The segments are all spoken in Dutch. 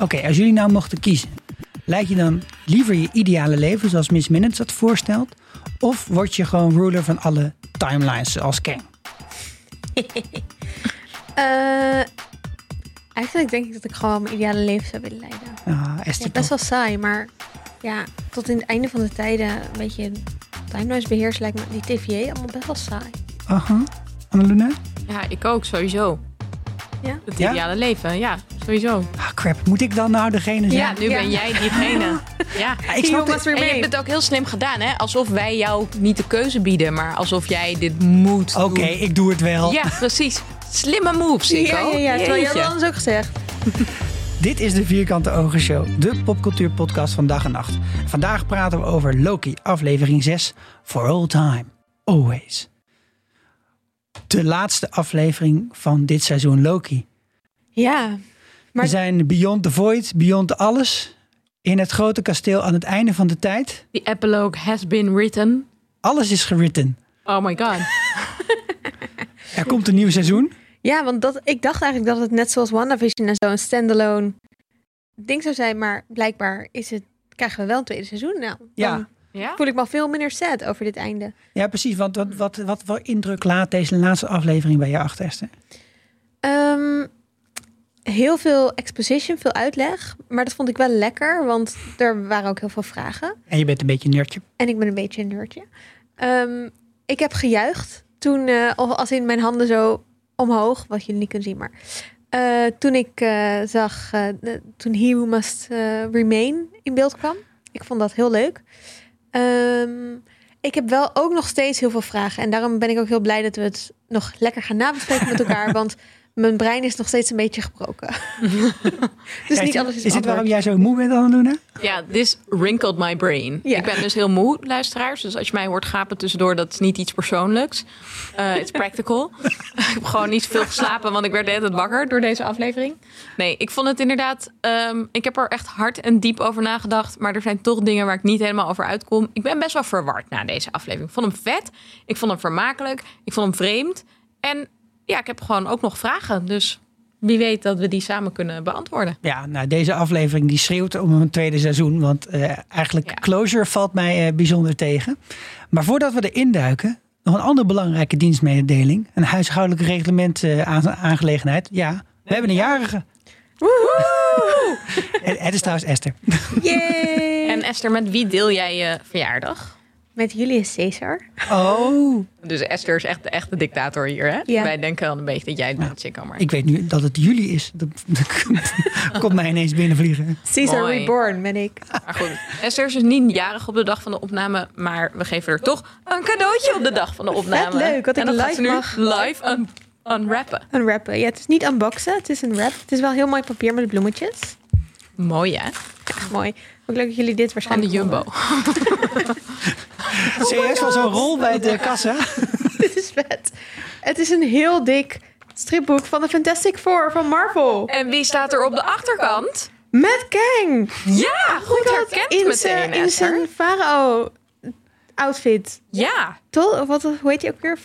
Oké, als jullie nou mochten kiezen, lijkt je dan liever je ideale leven zoals Miss Minutes dat voorstelt? Of word je gewoon ruler van alle timelines zoals Kang? Eh, eigenlijk denk ik dat ik gewoon mijn ideale leven zou willen leiden. Ah, Esther, Ja, best toch? wel saai, maar ja, tot in het einde van de tijden een beetje timelines beheersen lijkt me die TVA allemaal best wel saai. Aha. Annaluna? Ja, ik ook, sowieso. Ja? Het Ja? ideale leven, ja, sowieso. Ah, crap. Moet ik dan nou degene zijn? Ja, nu ben jij diegene. Ja. Ja, ik snap het. En je hebt het ook heel slim gedaan, hè? Alsof wij jou niet de keuze bieden, maar alsof jij dit moet Oké, doen. ik doe het wel. Ja, precies. Slimme move, Sikko. Ja, ja, ja. Terwijl had anders ook gezegd. Dit is de Vierkante Ogen Show, de popcultuurpodcast van dag en nacht. Vandaag praten we over Loki, aflevering 6, For All Time, Always. De laatste aflevering van dit seizoen Loki. Ja, Maar- We zijn beyond the void, beyond alles. In het grote kasteel aan het einde van de tijd. The epilogue has been written. Alles is geritten. Oh my god. Er komt een nieuw seizoen. ja want dat, ik dacht eigenlijk dat het net zoals WandaVision en zo een standalone ding zou zijn. Maar blijkbaar is het, krijgen we wel een tweede seizoen. Nou, Ja. voel ik me al veel minder sad over dit einde. Ja, precies. Want wat, wat, wat voor indruk laat deze laatste aflevering bij je achter, Esther? Ehm, heel veel exposition, veel uitleg. Maar dat vond ik wel lekker, want er waren ook heel veel vragen. En je bent een beetje een nerdje. En ik ben een beetje een nerdje. Ehm, ik heb gejuicht toen, eh, of als in mijn handen zo omhoog, wat jullie niet kunnen zien, maar eh, toen ik eh, zag, de- toen He Who Must Remain in beeld kwam. Ik vond dat heel leuk. Ehm, ik heb wel ook nog steeds heel veel vragen en daarom ben ik ook heel blij dat we het nog lekker gaan nabespreken met elkaar, want mijn brein is nog steeds een beetje gebroken. dus Ja, niet alles is is dit waarom jij zo moe bent, Annaluna? Ja, this wrinkled my brain. Ja. Ik ben dus heel moe, luisteraars. Dus als je mij hoort gapen tussendoor, dat is niet iets persoonlijks. Eh it's practical. ik heb gewoon niet veel geslapen, want ik werd de hele tijd wakker door deze aflevering. Nee, ik vond het inderdaad... ehm, ik heb er echt hard en diep over nagedacht. Maar er zijn toch dingen waar ik niet helemaal over uitkom. Ik ben best wel verward na deze aflevering. Ik vond hem vet. Ik vond hem vermakelijk. Ik vond hem vreemd. En ja, ik heb gewoon ook nog vragen. Dus wie weet dat we die samen kunnen beantwoorden. Ja, nou, deze aflevering die schreeuwt om een tweede seizoen. Want eh, eigenlijk Ja. closure valt mij eh, bijzonder tegen. Maar voordat we erin duiken, nog een andere belangrijke dienstmededeling. Een huishoudelijk reglement eh, aan- aangelegenheid. Ja, we hebben een jarige. Het, het is trouwens Esther. Yay! En Esther, met wie deel jij je verjaardag? Met Julius Caesar. Oh, Dus Esther is echt de echte dictator hier, hè? Ja. Wij denken dan een beetje dat jij het bent, Chico. Maar... ik weet nu dat het jullie is. Dat, dat komt mij ineens binnenvliegen. Caesar Mooi. Reborn ben ik. Maar goed, Esther is dus niet jarig op de dag van de opname, maar we geven er toch een cadeautje op de dag van de opname. Vet leuk, wat ik en dat live ze nu mag. live un unwrappen. Ja, het is niet unboxen, het is een wrap. Het is wel heel mooi papier met bloemetjes. Mooi, hè? Echt mooi. Ook leuk dat jullie dit Van de waarschijnlijk Jumbo. Serieus van zo'n rol bij de kassa? dit is vet. Het is een heel dik stripboek van de Fantastic Four van Marvel. En wie staat er op de achterkant? Met Kang! Ja, goed herkend in meteen, zijn, in zijn farao outfit. Ja. Of wat, hoe heet hij ook weer?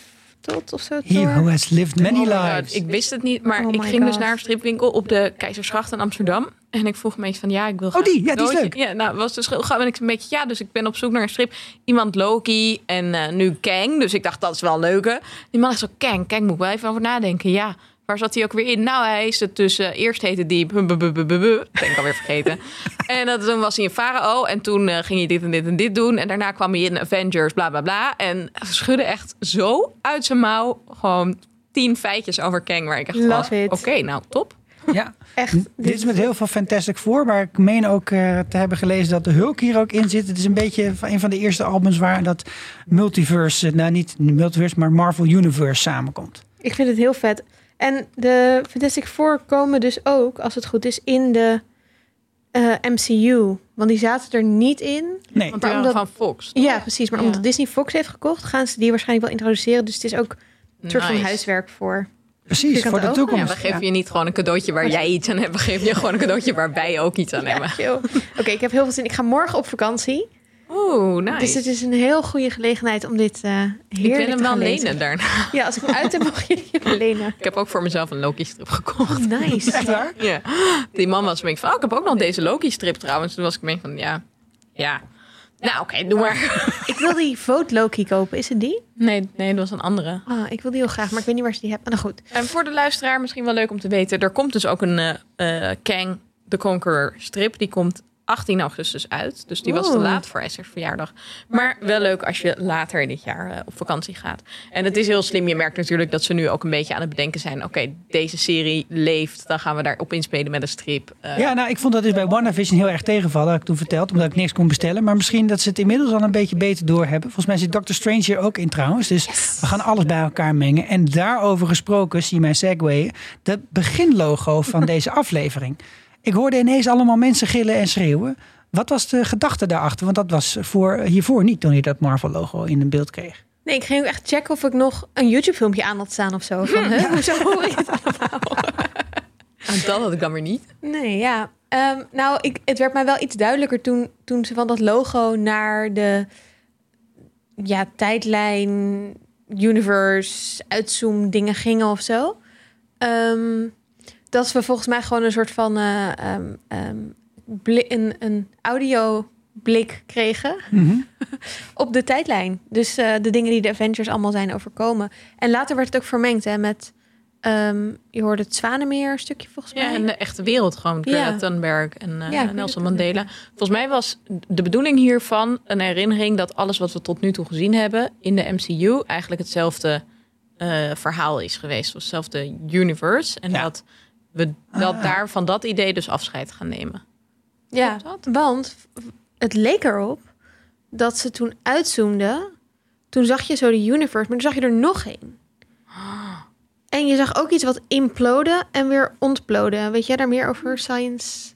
Tot of zo? He who has lived many Oh God, lives. Ik wist het niet, maar Oh ik ging dus naar een stripwinkel op de Keizersgracht in Amsterdam. En ik vroeg me eens van, ja, ik wil graag Oh, die? een Ja, die is leuk. Ja, nou, was dus heel grappig. En ik een beetje, ja, dus ik ben op zoek naar een strip. Iemand Loki en eh, nu Kang. Dus ik dacht, dat is wel een leuke. Die man is zo, Kang, Kang moet ik wel even over nadenken. Ja, waar zat hij ook weer in? Nou, hij is er tussen, eerst heette die, ben ik alweer vergeten. en dat, toen was hij een farao. En toen eh, ging hij dit en dit en dit doen. En daarna kwam hij in Avengers, bla bla bla. En schudde echt zo uit zijn mouw. Gewoon tien feitjes over Kang. Waar ik echt Love was, oké, nou top. Ja. Echt. Dit is met heel veel Fantastic Four, maar ik meen ook eh, te hebben gelezen dat de Hulk hier ook in zit. Het is een beetje van een van de eerste albums waar dat multiverse, eh, nou niet multiverse, maar Marvel Universe samenkomt. Ik vind het heel vet. En de Fantastic Four komen dus ook, als het goed is, in de eh, MCU. Want die zaten er niet in. Nee, Want Maar omdat- van Fox. Ja, precies. Maar Ja. omdat Disney Fox heeft gekocht, gaan ze die waarschijnlijk wel introduceren. Dus het is ook een soort van huiswerk voor. precies, voor de ogen. Ja, toekomst. we geven Ja. je niet gewoon een cadeautje waar jij iets aan hebt. We geven je gewoon een cadeautje waar wij ook iets aan hebben. Oké, ik heb heel veel zin. Ik ga morgen op vakantie. Oeh, nice. Dus het is een heel goede gelegenheid om dit eh heerlijk ik wil hem te wel lenen daarna. Ja, als ik hem uit heb, mag je hem lenen. Ik heb ook voor mezelf een Loki-strip gekocht. Oh, nice. Echt waar? Ja. Die man was me van, oh, ik heb ook nog deze Loki-strip trouwens. Toen was ik me van, ja, ja. Nou, oké, doe maar. Ik wil die Vote Loki kopen. Is het die? Nee, nee, dat was een andere. Ah, ik wil die heel graag, maar ik weet niet waar ze die hebben. Nou goed. En voor de luisteraar misschien wel leuk om te weten. Er komt dus ook een eh eh, Kang the Conqueror strip. Die komt 18 augustus uit. Dus die was te laat voor Esther's verjaardag. Maar wel leuk als je later dit jaar eh, op vakantie gaat. En het is heel slim. Je merkt natuurlijk dat ze nu ook een beetje aan het bedenken zijn. Oké, deze serie leeft. Dan gaan we daarop inspelen met een strip. Eh, Ja, nou, ik vond dat dus bij WandaVision heel erg tegenvallen. Had ik toen verteld, omdat ik niks kon bestellen. Maar misschien dat ze het inmiddels al een beetje beter doorhebben. Volgens mij zit Doctor Strange hier ook in trouwens. Dus we gaan alles bij elkaar mengen. En daarover gesproken, zie mij segwayen. De beginlogo van deze aflevering. Ik hoorde ineens allemaal mensen gillen en schreeuwen. Wat was de gedachte daarachter? Want dat was voor, hiervoor niet toen je dat Marvel-logo in een beeld kreeg. Nee, ik ging ook echt checken of ik nog een YouTube-filmpje aan had staan of zo. Van, hoezo hoor ik het allemaal? En dat had ik dan weer niet. Nee, ja. Ehm, nou, ik, het werd mij wel iets duidelijker toen, toen ze van dat logo naar de ja, tijdlijn, universe, uitzoom dingen gingen of zo. Ehm, dat we volgens mij gewoon een soort van eh, ehm, ehm, bli- een, een audio blik kregen op de tijdlijn. Dus eh, de dingen die de Avengers allemaal zijn overkomen. En later werd het ook vermengd hè, met... ehm, je hoorde het Zwanemeer stukje volgens mij. Ja, en de echte wereld gewoon. Greta Ja. Thunberg en eh, Ja, Nelson. Mandela. Volgens mij was de bedoeling hiervan een herinnering dat alles wat we tot nu toe gezien hebben in de MCU eigenlijk hetzelfde eh, verhaal is geweest. Of hetzelfde universe. En Ja. dat we dat daar van dat idee dus afscheid gaan nemen. Ja, want het leek erop dat ze toen uitzoomden. Toen zag je zo de universe, maar toen zag je er nog één. En je zag ook iets wat imploden en weer ontploden. Weet jij daar meer over, science?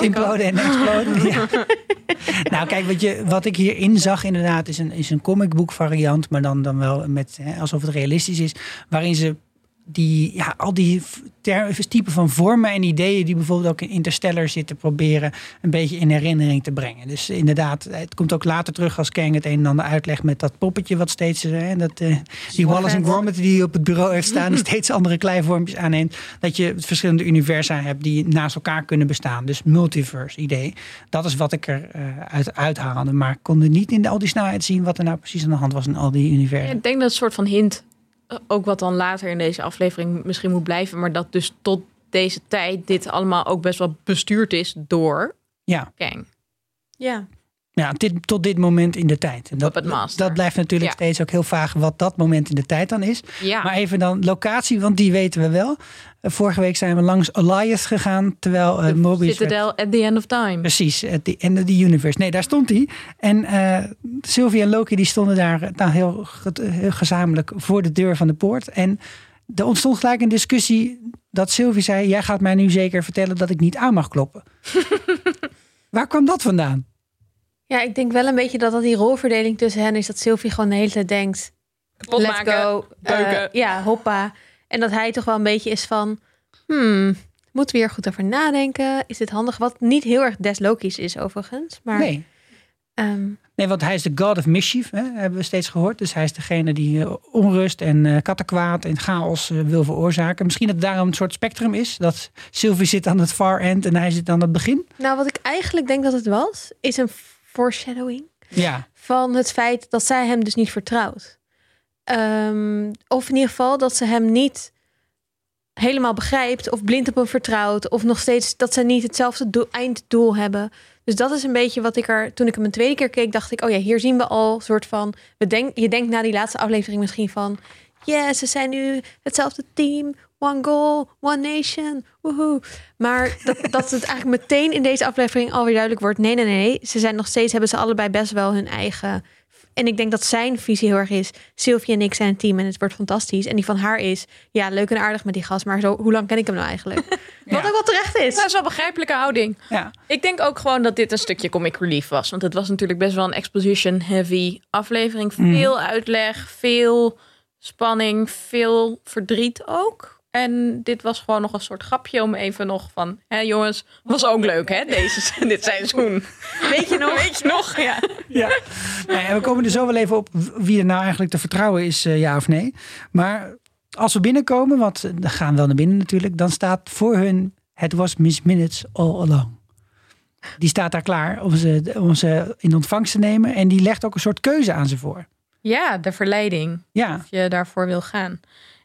Imploden en exploden. ja. nou, kijk, wat, je, wat ik hierin zag inderdaad is een, is een comicboek variant, maar dan, dan wel met, hè, alsof het realistisch is, waarin ze die, ja, al die typen van vormen en ideeën die bijvoorbeeld ook in Interstellar zitten proberen een beetje in herinnering te brengen. Dus inderdaad, het komt ook later terug als Kang het een en ander uitlegt met dat poppetje wat steeds, eh, hè, dat, eh, die Wallace en Gromit die op het bureau heeft staan, steeds andere kleivormpjes aanneemt. Dat je verschillende universa hebt die naast elkaar kunnen bestaan. Dus multiverse idee. Dat is wat ik er eh, uit uithaalde. Maar ik kon er niet in al die snelheid zien wat er nou precies aan de hand was in al die Ja, universen. ik denk dat het een soort van hint, ook wat dan later in deze aflevering misschien moet blijven. Maar dat dus tot deze tijd dit allemaal ook best wel bestuurd is door Ja, Kang. Ja. Ja dit, tot dit moment in de tijd. En dat, dat blijft natuurlijk Ja. steeds ook heel vaag wat dat moment in de tijd dan is. Ja. Maar even dan locatie, want die weten we wel. Eh, vorige week zijn we langs Elias gegaan, terwijl werd- Citadel at the end of time. Precies, at the end of the universe. Nee, daar stond hij. En eh Sylvia en Loki die stonden daar nou, heel, heel gezamenlijk voor de deur van de poort. En er ontstond gelijk een discussie dat Sylvie zei... jij gaat mij nu zeker vertellen dat ik niet aan mag kloppen. Waar kwam dat vandaan? Ja, ik denk wel een beetje dat dat die rolverdeling tussen hen is. Dat Sylvie gewoon de hele tijd denkt... Kapot Let's maken, go. Eh, ja, hoppa. En dat hij toch wel een beetje is van... Hmm, moeten we hier goed over nadenken? Is dit handig? Wat niet heel erg des Loki's is overigens. Maar, Nee. ehm, nee, want hij is de god of mischief, hè, hebben we steeds gehoord. Dus hij is degene die eh, onrust en eh kattenkwaad en chaos wil veroorzaken. Misschien dat het daarom een soort spectrum is. Dat Sylvie zit aan het far end en hij zit aan het begin. nou, wat ik eigenlijk denk dat het was... is een foreshadowing Ja, van het feit dat zij hem dus niet vertrouwt. Ehm, of in ieder geval dat ze hem niet helemaal begrijpt of blind op hem vertrouwt of nog steeds dat ze niet hetzelfde doel- einddoel hebben. Dus dat is een beetje wat ik er toen ik hem een tweede keer keek dacht ik oh ja hier zien we al soort van we denk je denkt na die laatste aflevering misschien van yes ze zijn nu hetzelfde team one goal one nation woehoe maar dat, dat het eigenlijk meteen in deze aflevering alweer duidelijk wordt nee nee nee ze zijn nog steeds hebben ze allebei best wel hun eigen en ik denk dat zijn visie heel erg is Sylvie en ik zijn een team en het wordt fantastisch en die van haar is ja leuk en aardig met die gast maar zo hoe lang ken ik hem nou eigenlijk wat ook wel terecht is Dat is wel een begrijpelijke houding. ja. Ik denk ook gewoon dat dit een stukje comic relief was. Want het was natuurlijk best wel een exposition-heavy aflevering. Veel uitleg, veel spanning, veel verdriet ook. En dit was gewoon nog een soort grapje om even nog van... Hé jongens, was ook leuk hè, deze, dit seizoen. Weet je nog? Weet je nog? Ja. Ja. Ja, we komen er zo wel even op wie er nou eigenlijk te vertrouwen is, eh, ja of nee. Maar als we binnenkomen, want we gaan wel naar binnen natuurlijk, dan staat voor hun het was Miss Minutes all along. Die staat daar klaar om ze, om ze in ontvangst te nemen en die legt ook een soort keuze aan ze voor. ja, de verleiding. Ja, of je daarvoor wil gaan.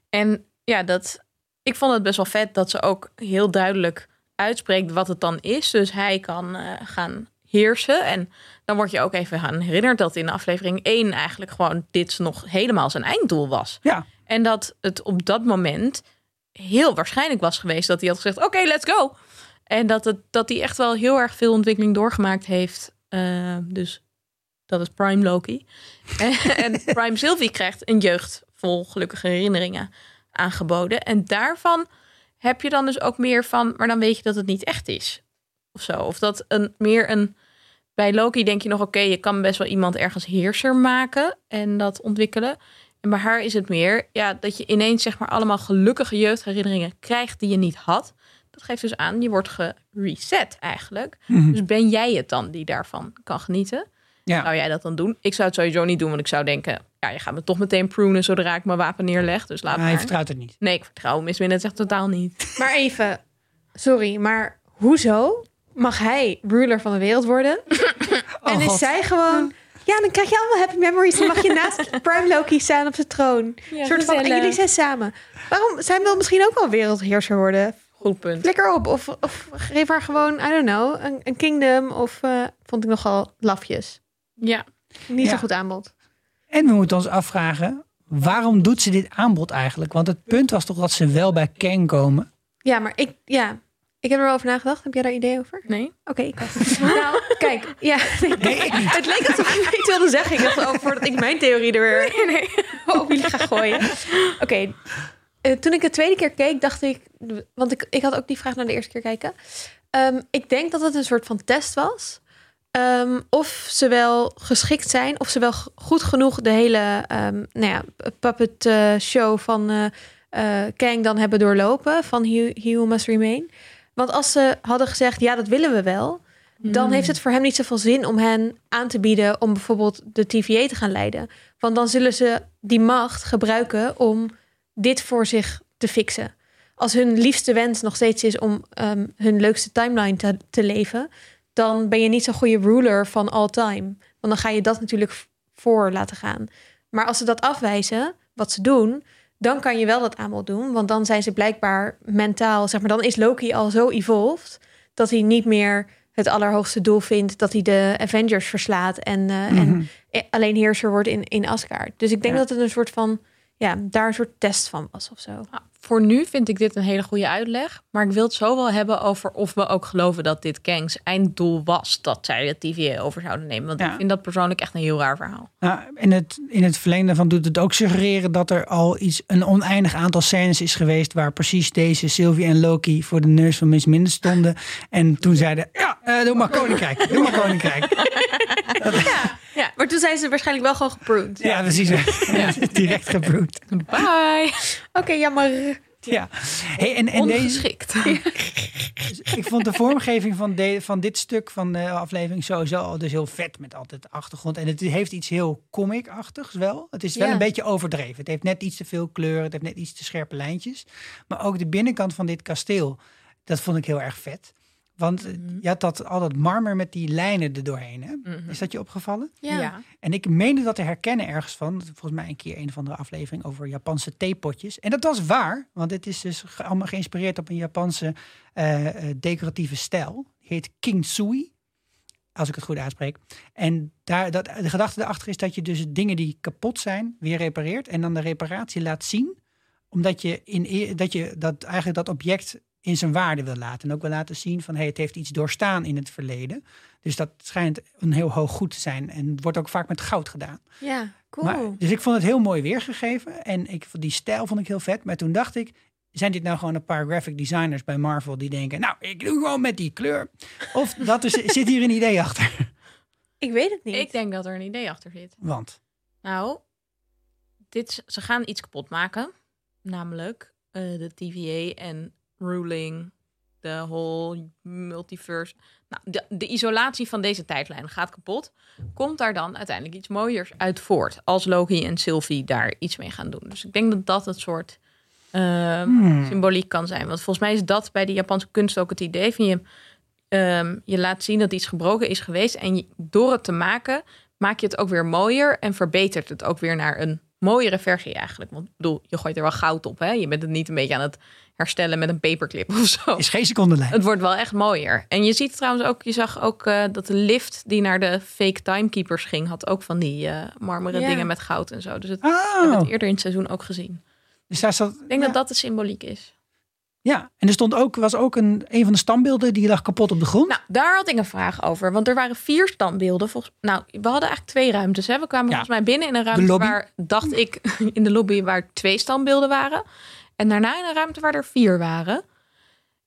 En ja, dat, ik vond het best wel vet dat ze ook heel duidelijk uitspreekt wat het dan is. Dus hij kan eh, gaan heersen. En dan word je ook even aan herinnerd dat in aflevering 1 eigenlijk gewoon dit nog helemaal zijn einddoel was. ja, En dat het op dat moment heel waarschijnlijk was geweest dat hij had gezegd: Oké, let's go. En dat, het, dat hij echt wel heel erg veel ontwikkeling doorgemaakt heeft. Eh, dus dat is Prime Loki. en, en Prime Sylvie krijgt een jeugd vol gelukkige herinneringen aangeboden. En daarvan heb je dan dus ook meer van, maar dan weet je dat het niet echt is. Of zo. Of dat een, meer een. Bij Loki denk je nog, oké, je kan best wel iemand ergens heerser maken en dat ontwikkelen. En bij haar is het meer ja, dat je ineens zeg maar allemaal gelukkige jeugdherinneringen krijgt die je niet had. Dat geeft dus aan, je wordt gereset eigenlijk. Mhm. Dus ben jij het dan die daarvan kan genieten? Ja. Zou jij dat dan doen? Ik zou het sowieso niet doen, want ik zou denken... ja, je gaat me toch meteen prunen zodra ik mijn wapen neerleg. Dus laat Maar hij vertrouwt het niet. Nee, ik vertrouw Miss Minutes echt totaal niet. Maar even, sorry, maar hoezo mag hij ruler van de wereld worden? en is God. zij gewoon... Ja, dan krijg je allemaal happy memories. Dan mag je naast Prime Loki staan op zijn troon. Ja, Een soort van, en jullie zijn samen. Waarom? Zij wil misschien ook wel wereldheerser worden. Goed punt. Flikker op. Of, of geef haar gewoon, I don't know, een, een kingdom. Of eh, vond ik nogal lafjes. Ja, Niet zo goed aanbod. En we moeten ons afvragen, waarom doet ze dit aanbod eigenlijk? Want het punt was toch dat ze wel bij Kang komen. Ja, maar ik, ja, ik heb er wel over nagedacht. Heb jij daar idee over? nee. Oké, ik ook. nou, kijk. Ja, nee, Nee, ik niet. Het leek alsof je iets wilde zeggen. Ik dacht, oh, voordat ik mijn theorie er weer Nee. op jullie ga gooien. Oké, eh, toen ik de tweede keer keek, dacht ik... Want ik, ik had ook die vraag naar de eerste keer kijken. Ehm, ik denk dat het een soort van test was. Ehm, of ze wel geschikt zijn, of ze wel goed genoeg de hele um, nou ja, puppet eh, show van eh, Kang dan hebben doorlopen. Van He, He Who Must Remain. Want als ze hadden gezegd, ja, dat willen we wel dan heeft het voor hem niet zoveel zin om hen aan te bieden om bijvoorbeeld de TVA te gaan leiden. Want dan zullen ze die macht gebruiken om dit voor zich te fixen. Als hun liefste wens nog steeds is om ehm, hun leukste timeline te, te leven, dan ben je niet zo'n goede ruler van all time. Want dan ga je dat natuurlijk voor laten gaan. Maar als ze dat afwijzen, wat ze doen, dan kan je wel dat aanbod doen. Want dan zijn ze blijkbaar mentaal, zeg maar, dan is Loki al zo evolved dat hij niet meer het allerhoogste doel vindt dat hij de Avengers verslaat en, eh, en Mhm. eh, alleen heerser wordt in, in Asgard. Dus ik denk Ja. dat het een soort van, ja, daar een soort test van was of zo. Nou, voor nu vind ik dit een hele goede uitleg. Maar ik wil het zo wel hebben over of we ook geloven dat dit Kangs einddoel was. Dat zij de TVA over zouden nemen. Want Ja. ik vind dat persoonlijk echt een heel raar verhaal. Nou, in, het, in het verlengde daarvan doet het ook suggereren dat er al iets, een oneindig aantal scènes is geweest waar precies deze Sylvie en Loki voor de neus van Miss Minutes stonden. En toen zeiden, ja, eh, doe maar Koninkrijk, doe maar Koninkrijk. Ja, maar toen zijn ze waarschijnlijk wel gewoon gepruned. Ja, precies. Direct gebroed. Bye! Oké, jammer. Ja. Hey, en, en deze, Ongeschikt. ik vond de vormgeving van, de, van dit stuk van de aflevering sowieso al dus heel vet met altijd de achtergrond. En het heeft iets heel comic-achtigs wel. Het is wel Ja. een beetje overdreven. Het heeft net iets te veel kleur, het heeft net iets te scherpe lijntjes. Maar ook de binnenkant van dit kasteel, dat vond ik heel erg vet. Want eh, je had dat, al dat marmer met die lijnen er doorheen. Hè? Mhm. Is dat je opgevallen? Ja. En ik meende dat te herkennen ergens van. Volgens mij een keer een of andere aflevering over Japanse theepotjes. En dat was waar, want het is dus allemaal geïnspireerd op een Japanse eh, eh, decoratieve stijl. Die heet Kingsui, als ik het goed uitspreek. En daar, dat, de gedachte erachter is dat je dus dingen die kapot zijn weer repareert. En dan de reparatie laat zien. Omdat je, in, e- dat, je dat, eigenlijk dat object in zijn waarde wil laten. En ook wil laten zien van hey, het heeft iets doorstaan in het verleden. Dus dat schijnt een heel hoog goed te zijn. En het wordt ook vaak met goud gedaan. Ja, cool. Maar, dus ik vond het heel mooi weergegeven. En ik, vond die stijl vond ik heel vet. Maar toen dacht ik, zijn dit nou gewoon een paar graphic designers bij Marvel die denken, nou, ik doe gewoon met die kleur. Of dat is, zit hier een idee achter? ik weet het niet. Ik denk dat er een idee achter zit. Want, Nou, dit, ze gaan iets kapot maken. Namelijk eh, de TVA en ruling, de whole multiverse. Nou, de, de isolatie van deze tijdlijn gaat kapot. Komt daar dan uiteindelijk iets mooiers uit voort? Als Loki en Sylvie daar iets mee gaan doen. Dus ik denk dat dat het soort ehm, Hmm. symboliek kan zijn. Want volgens mij is dat bij de Japanse kunst ook het idee van je, ehm, je laat zien dat iets gebroken is geweest. En je- door het te maken, maak je het ook weer mooier en verbetert het ook weer naar een mooiere versie eigenlijk. Want ik bedoel, je gooit er wel goud op. Hè? Je bent het niet een beetje aan het herstellen met een paperclip of zo. Is geen seconde lijn. Het wordt wel echt mooier. En je ziet trouwens ook, je zag ook eh, dat de lift die naar de fake timekeepers ging, had ook van die eh, marmeren Ja. dingen met goud en zo. Dus het, we hebben Oh, het eerder in het seizoen ook gezien. dus daar zat, Ik denk ja. dat dat de symboliek is. Ja, en er stond ook, was ook een, een van de standbeelden die lag kapot op de grond. Nou, daar had ik een vraag over. Want er waren vier standbeelden. Volgens, nou, we hadden eigenlijk twee ruimtes. Hè? We kwamen Ja. volgens mij binnen in een ruimte waar, dacht ik, in de lobby waar twee standbeelden waren. En daarna in een ruimte waar er vier waren.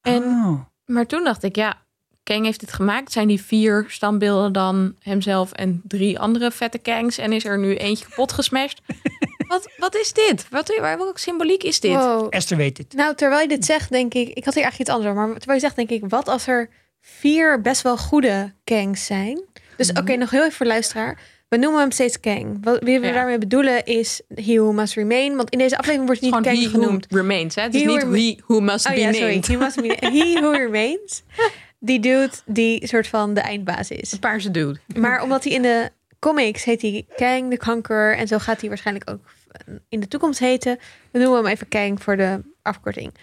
En, Oh. Maar toen dacht ik, ja, Kang heeft dit gemaakt. Zijn die vier standbeelden dan hemzelf en drie andere vette Kangs? En is er nu eentje kapot gesmashed? wat, wat is dit? Wat, waar- welke symboliek is dit? Wow. Esther weet het. Nou, terwijl je dit zegt, denk ik... Ik had hier eigenlijk iets anders over. Maar terwijl je zegt, denk ik... Wat als er vier best wel goede Kangs zijn? Dus Mhm. oké, nog heel even voor luisteraar. We noemen hem steeds Kang. Wat wie we Ja. daarmee bedoelen is He Who Must Remain. Want in deze aflevering wordt niet Kang he who genoemd. remains, hè? Het is He niet he who must Oh be ja, sorry. He, must be, he Who Remains. Die dude die soort van de eindbaas is. Een paarse dude. Maar omdat hij in de comics heet hij Kang the Conqueror. En zo gaat hij waarschijnlijk ook in de toekomst heten. We noemen hem even Kang voor de afkorting.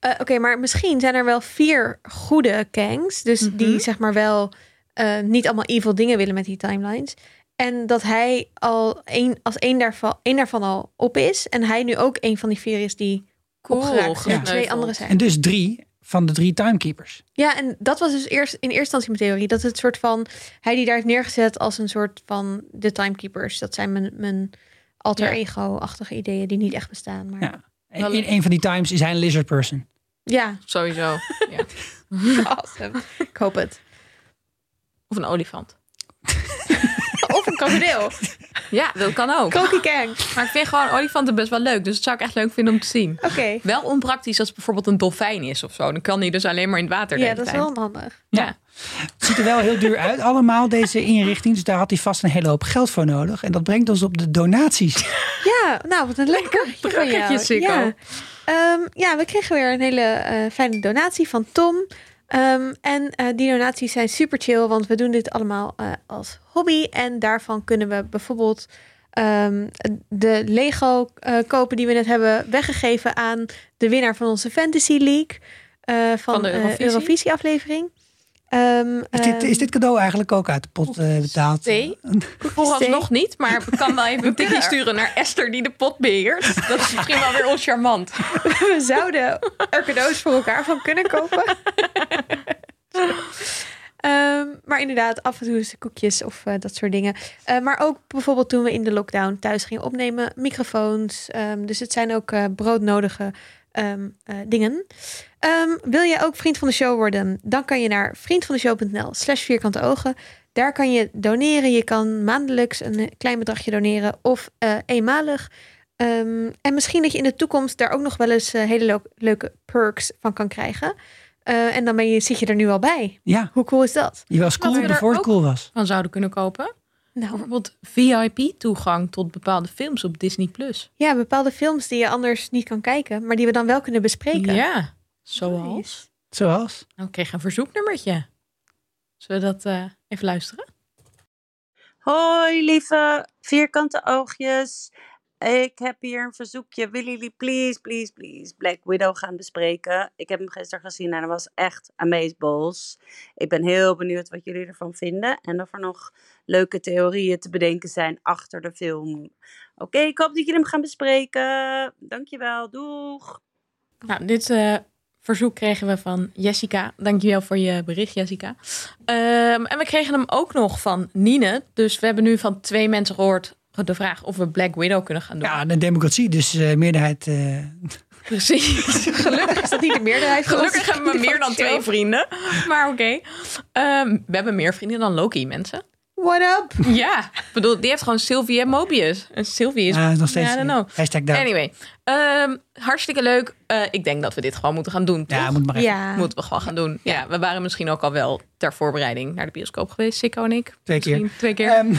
Eh, Oké, maar misschien zijn er wel vier goede Kangs. Dus Mhm. die zeg maar wel eh, niet allemaal evil dingen willen met die timelines. En dat hij al één, als één daarvan, één daarvan al op is. En hij nu ook één van die vier is die Cool, opgeraakt. En gesneuveld. twee andere zijn. En dus drie van de drie timekeepers. Ja, en dat was dus eerst in eerste instantie mijn theorie. Dat het soort van hij die daar heeft neergezet als een soort van de timekeepers. Dat zijn mijn, mijn alter Ja. ego-achtige ideeën die niet echt bestaan. Maar ja, Ja. En in een van die times is hij een lizard person. Sowieso. Ja. awesome. Ik hoop het. Of een olifant. Of een krokodil. Ja, dat kan ook. Krokie Kang. Maar ik vind gewoon olifanten best wel leuk. Dus dat zou ik echt leuk vinden om te zien. Oké. Wel onpraktisch als het bijvoorbeeld een dolfijn is of zo. Dan kan hij dus alleen maar in het water Ja, dat is wel handig. Ja. Het ziet er wel heel duur uit allemaal, deze inrichting. Dus daar had hij vast een hele hoop geld voor nodig. En dat brengt ons op de donaties. Ja, nou, wat een bruggetje, Sikko. Ja. Ehm, ja, we kregen weer een hele eh, fijne donatie van Tom. Ehm, en eh, die donaties zijn super chill, want we doen dit allemaal eh, als hobby. En daarvan kunnen we bijvoorbeeld ehm, de Lego eh, kopen die we net hebben weggegeven aan de winnaar van onze Fantasy League. van, Van de Eurovisie? Eurovisie-aflevering. Ehm, Is dit, ehm, is dit cadeau eigenlijk ook uit de pot eh, betaald? Nee. Vooralsnog niet, maar ik kan wel even een tikje sturen naar Esther die de pot beheert. Dat is misschien wel weer oncharmant. we zouden er cadeaus voor elkaar van kunnen kopen. Ehm, maar inderdaad, af en toe eens koekjes of eh, dat soort dingen. Eh, maar ook bijvoorbeeld toen we in de lockdown thuis gingen opnemen, microfoons. Ehm, dus het zijn ook eh, broodnodige ehm, eh, dingen. Ehm, wil je ook vriend van de show worden? Dan kan je naar vriendvandeshow.nl slash vierkante ogen. Daar kan je doneren. Je kan maandelijks een klein bedragje doneren of eh, eenmalig. Ehm, en misschien dat je in de toekomst daar ook nog wel eens eh, hele leu- leuke perks van kan krijgen. Eh, en dan ben je, zit je er nu al bij. Ja, Hoe cool is dat? die was cool we er voor het cool was. Van zouden kunnen kopen. Nou, Bijvoorbeeld VIP-toegang tot bepaalde films op Disney+. Plus. ja, bepaalde films die je anders niet kan kijken, maar die we dan wel kunnen bespreken. Ja, zoals. Nice. Zoals? Nou, ik kreeg een verzoeknummertje. Zullen we dat eh, even luisteren? Hoi lieve vierkante oogjes. Ik heb hier een verzoekje. Willen jullie please, please, please Black Widow gaan bespreken? Ik heb hem gisteren gezien en hij was echt amazeballs. Ik ben heel benieuwd wat jullie ervan vinden. En of er nog leuke theorieën te bedenken zijn achter de film. Oké, ik hoop dat jullie hem gaan bespreken. Dankjewel, doeg! Nou, dit eh, verzoek kregen we van Jessica. Dankjewel voor je bericht, Jessica. Ehm, en we kregen hem ook nog van Nine. Dus we hebben nu van twee mensen gehoord de vraag of we Black Widow kunnen gaan doen. Ja, de democratie, dus eh, meerderheid. eh, precies. Gelukkig is dat niet de meerderheid. Gelukkig hebben we meer dan twee vrienden. Maar oké. Ehm, we hebben meer vrienden dan Loki, mensen. What up? Ja, ik bedoel, die heeft gewoon Sylvie en Mobius. En Sylvie is... Ja, is nog steeds. I don't know. Hashtag. Anyway, ehm, hartstikke leuk. Eh, ik denk dat we dit gewoon moeten gaan doen, toch? Ja, moet maar even. Ja. Moeten we gewoon gaan doen. Ja, we waren misschien ook al wel ter voorbereiding naar de bioscoop geweest, Sikko en ik. Twee keer. Misschien twee keer. Ehm,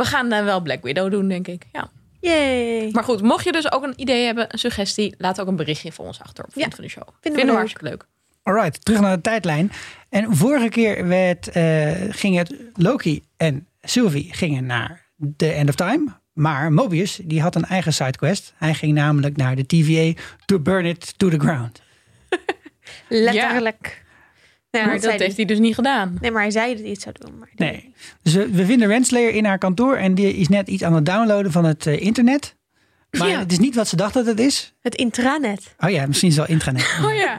we gaan eh, wel Black Widow doen, denk ik. Ja. Yay. Maar goed, mocht je dus ook een idee hebben, een suggestie, laat ook een berichtje voor ons achter op Ja, van de Show. Vinden we hartstikke leuk. Alright, terug naar de tijdlijn. En vorige keer werd, eh, ging het Loki en Sylvie gingen naar The End of Time. Maar Mobius, die had een eigen sidequest. Hij ging namelijk naar de TVA to burn it to the ground. Letterlijk. Ja, maar dat heeft hij. hij dus niet gedaan. Nee, maar hij zei dat hij het zou doen. Maar Nee. Dus we, we vinden Renslayer in haar kantoor en die is net iets aan het downloaden van het eh, internet. Maar Ja. het is niet wat ze dacht dat het is. Het intranet. Oh ja, misschien is het wel intranet. Oh ja.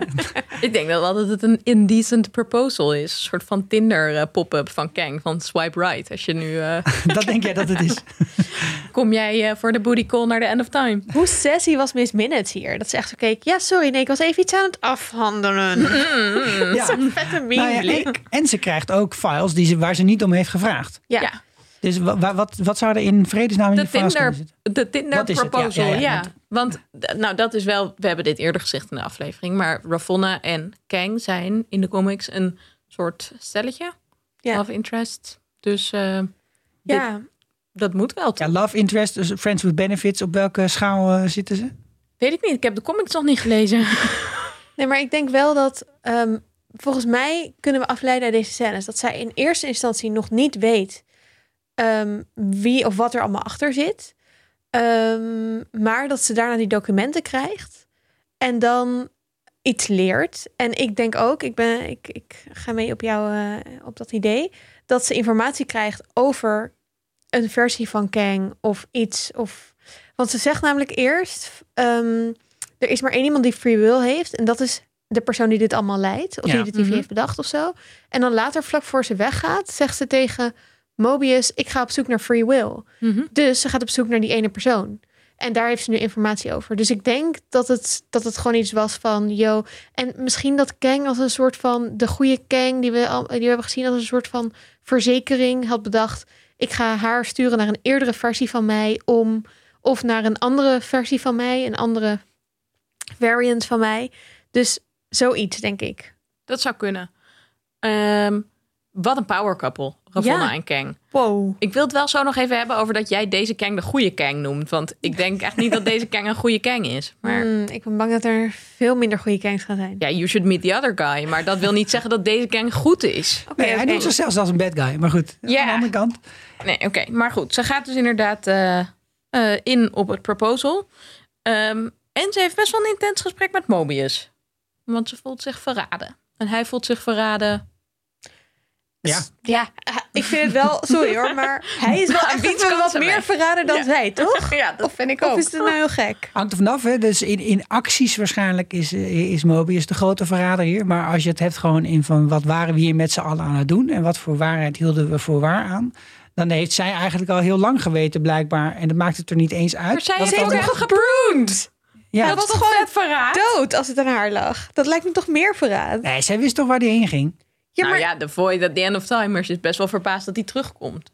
ik denk wel dat het een indecent proposal is. Een soort van Tinder eh, pop-up van Kang, van swipe right. Als je nu, eh, dat denk jij dat het is. kom jij eh, voor de booty call naar de end of time? Hoe sassy was Miss Minutes hier? Dat ze echt zo keek. Ja, sorry, nee, ik was even iets aan het afhandelen. Ja. Zo'n vette meme Nou ja, blik. en, en ze krijgt ook files die ze, waar ze niet om heeft gevraagd. Ja. Ja. Dus wa- wa- wat, wat zou er in vredesnaam in De Tinder, zitten? de Tinder Dat is het, ja. proposal, Ja, ja. ja, Want nou, dat is wel, we hebben dit eerder gezegd in de aflevering, maar Ravonna en Kang zijn in de comics een soort stelletje. Ja. Love interest. Dus eh, Ja. dat moet wel. Ja, toch? love interest, dus friends with benefits. Op welke schaal eh, zitten ze? Weet ik niet, ik heb de comics nog niet gelezen. Nee, maar ik denk wel dat... ehm, volgens mij kunnen we afleiden uit deze scènes... dat zij in eerste instantie nog niet weet... ehm, wie of wat er allemaal achter zit. Ehm, maar dat ze daarna die documenten krijgt. En dan iets leert. En ik denk ook, ik, ben, ik, ik ga mee op jou eh, op dat idee... dat ze informatie krijgt over een versie van Kang of iets. Of, want ze zegt namelijk eerst... ehm, er is maar één iemand die free will heeft. En dat is de persoon die dit allemaal leidt. Of Ja. die de TV Mhm. heeft bedacht of zo. En dan later, vlak voor ze weggaat, zegt ze tegen Mobius... ik ga op zoek naar free will. Mhm. Dus ze gaat op zoek naar die ene persoon. En daar heeft ze nu informatie over. Dus ik denk dat het, dat het gewoon iets was van... Yo, en misschien dat Kang als een soort van... de goede Kang die we, al, die we hebben gezien... als een soort van verzekering had bedacht... ik ga haar sturen naar een eerdere versie van mij... om of naar een andere versie van mij... een andere variant van mij. Dus zoiets, denk ik. Dat zou kunnen. Ehm, wat een power couple, Ravonna Ja. en Kang. Wow. Ik wil het wel zo nog even hebben over dat jij deze Kang de goede Kang noemt. Want ik denk echt niet dat deze Kang een goede Kang is. Maar Hmm, ik ben bang dat er veel minder goede Kangs gaan zijn. ja, you should meet the other guy. Maar dat wil niet zeggen dat deze Kang goed is. Oké, Nee, hij doet zichzelf als een bad guy. Maar goed, Ja. aan de andere kant. Nee, oké. Maar goed, ze gaat dus inderdaad eh, eh, in op het proposal. Ehm, en ze heeft best wel een intens gesprek met Mobius. Want ze voelt zich verraden. En hij voelt zich verraden. Ja. Ja, ik vind het wel, sorry hoor, maar hij is wel echt wat meer wij? verraden dan Ja. zij, toch? Ja, dat vind ik Of is het nou heel gek? Hangt er vanaf. Hè? Dus in, in acties waarschijnlijk is, eh, is Mobius de grote verrader hier. Maar als je het hebt gewoon in van wat waren we hier met z'n allen aan het doen. En wat voor waarheid hielden we voor waar aan. Dan heeft zij eigenlijk al heel lang geweten blijkbaar. En dat maakt het er niet eens uit. Maar zij Dat heeft ook echt gebroend. ja, Dat was toch gewoon verraad? dood als het aan haar lag. Dat lijkt me toch meer verraad? Nee, zij wist toch waar die heen ging. Ja, nou maar ja, de Void at the End of Timers is best wel verbaasd dat hij terugkomt.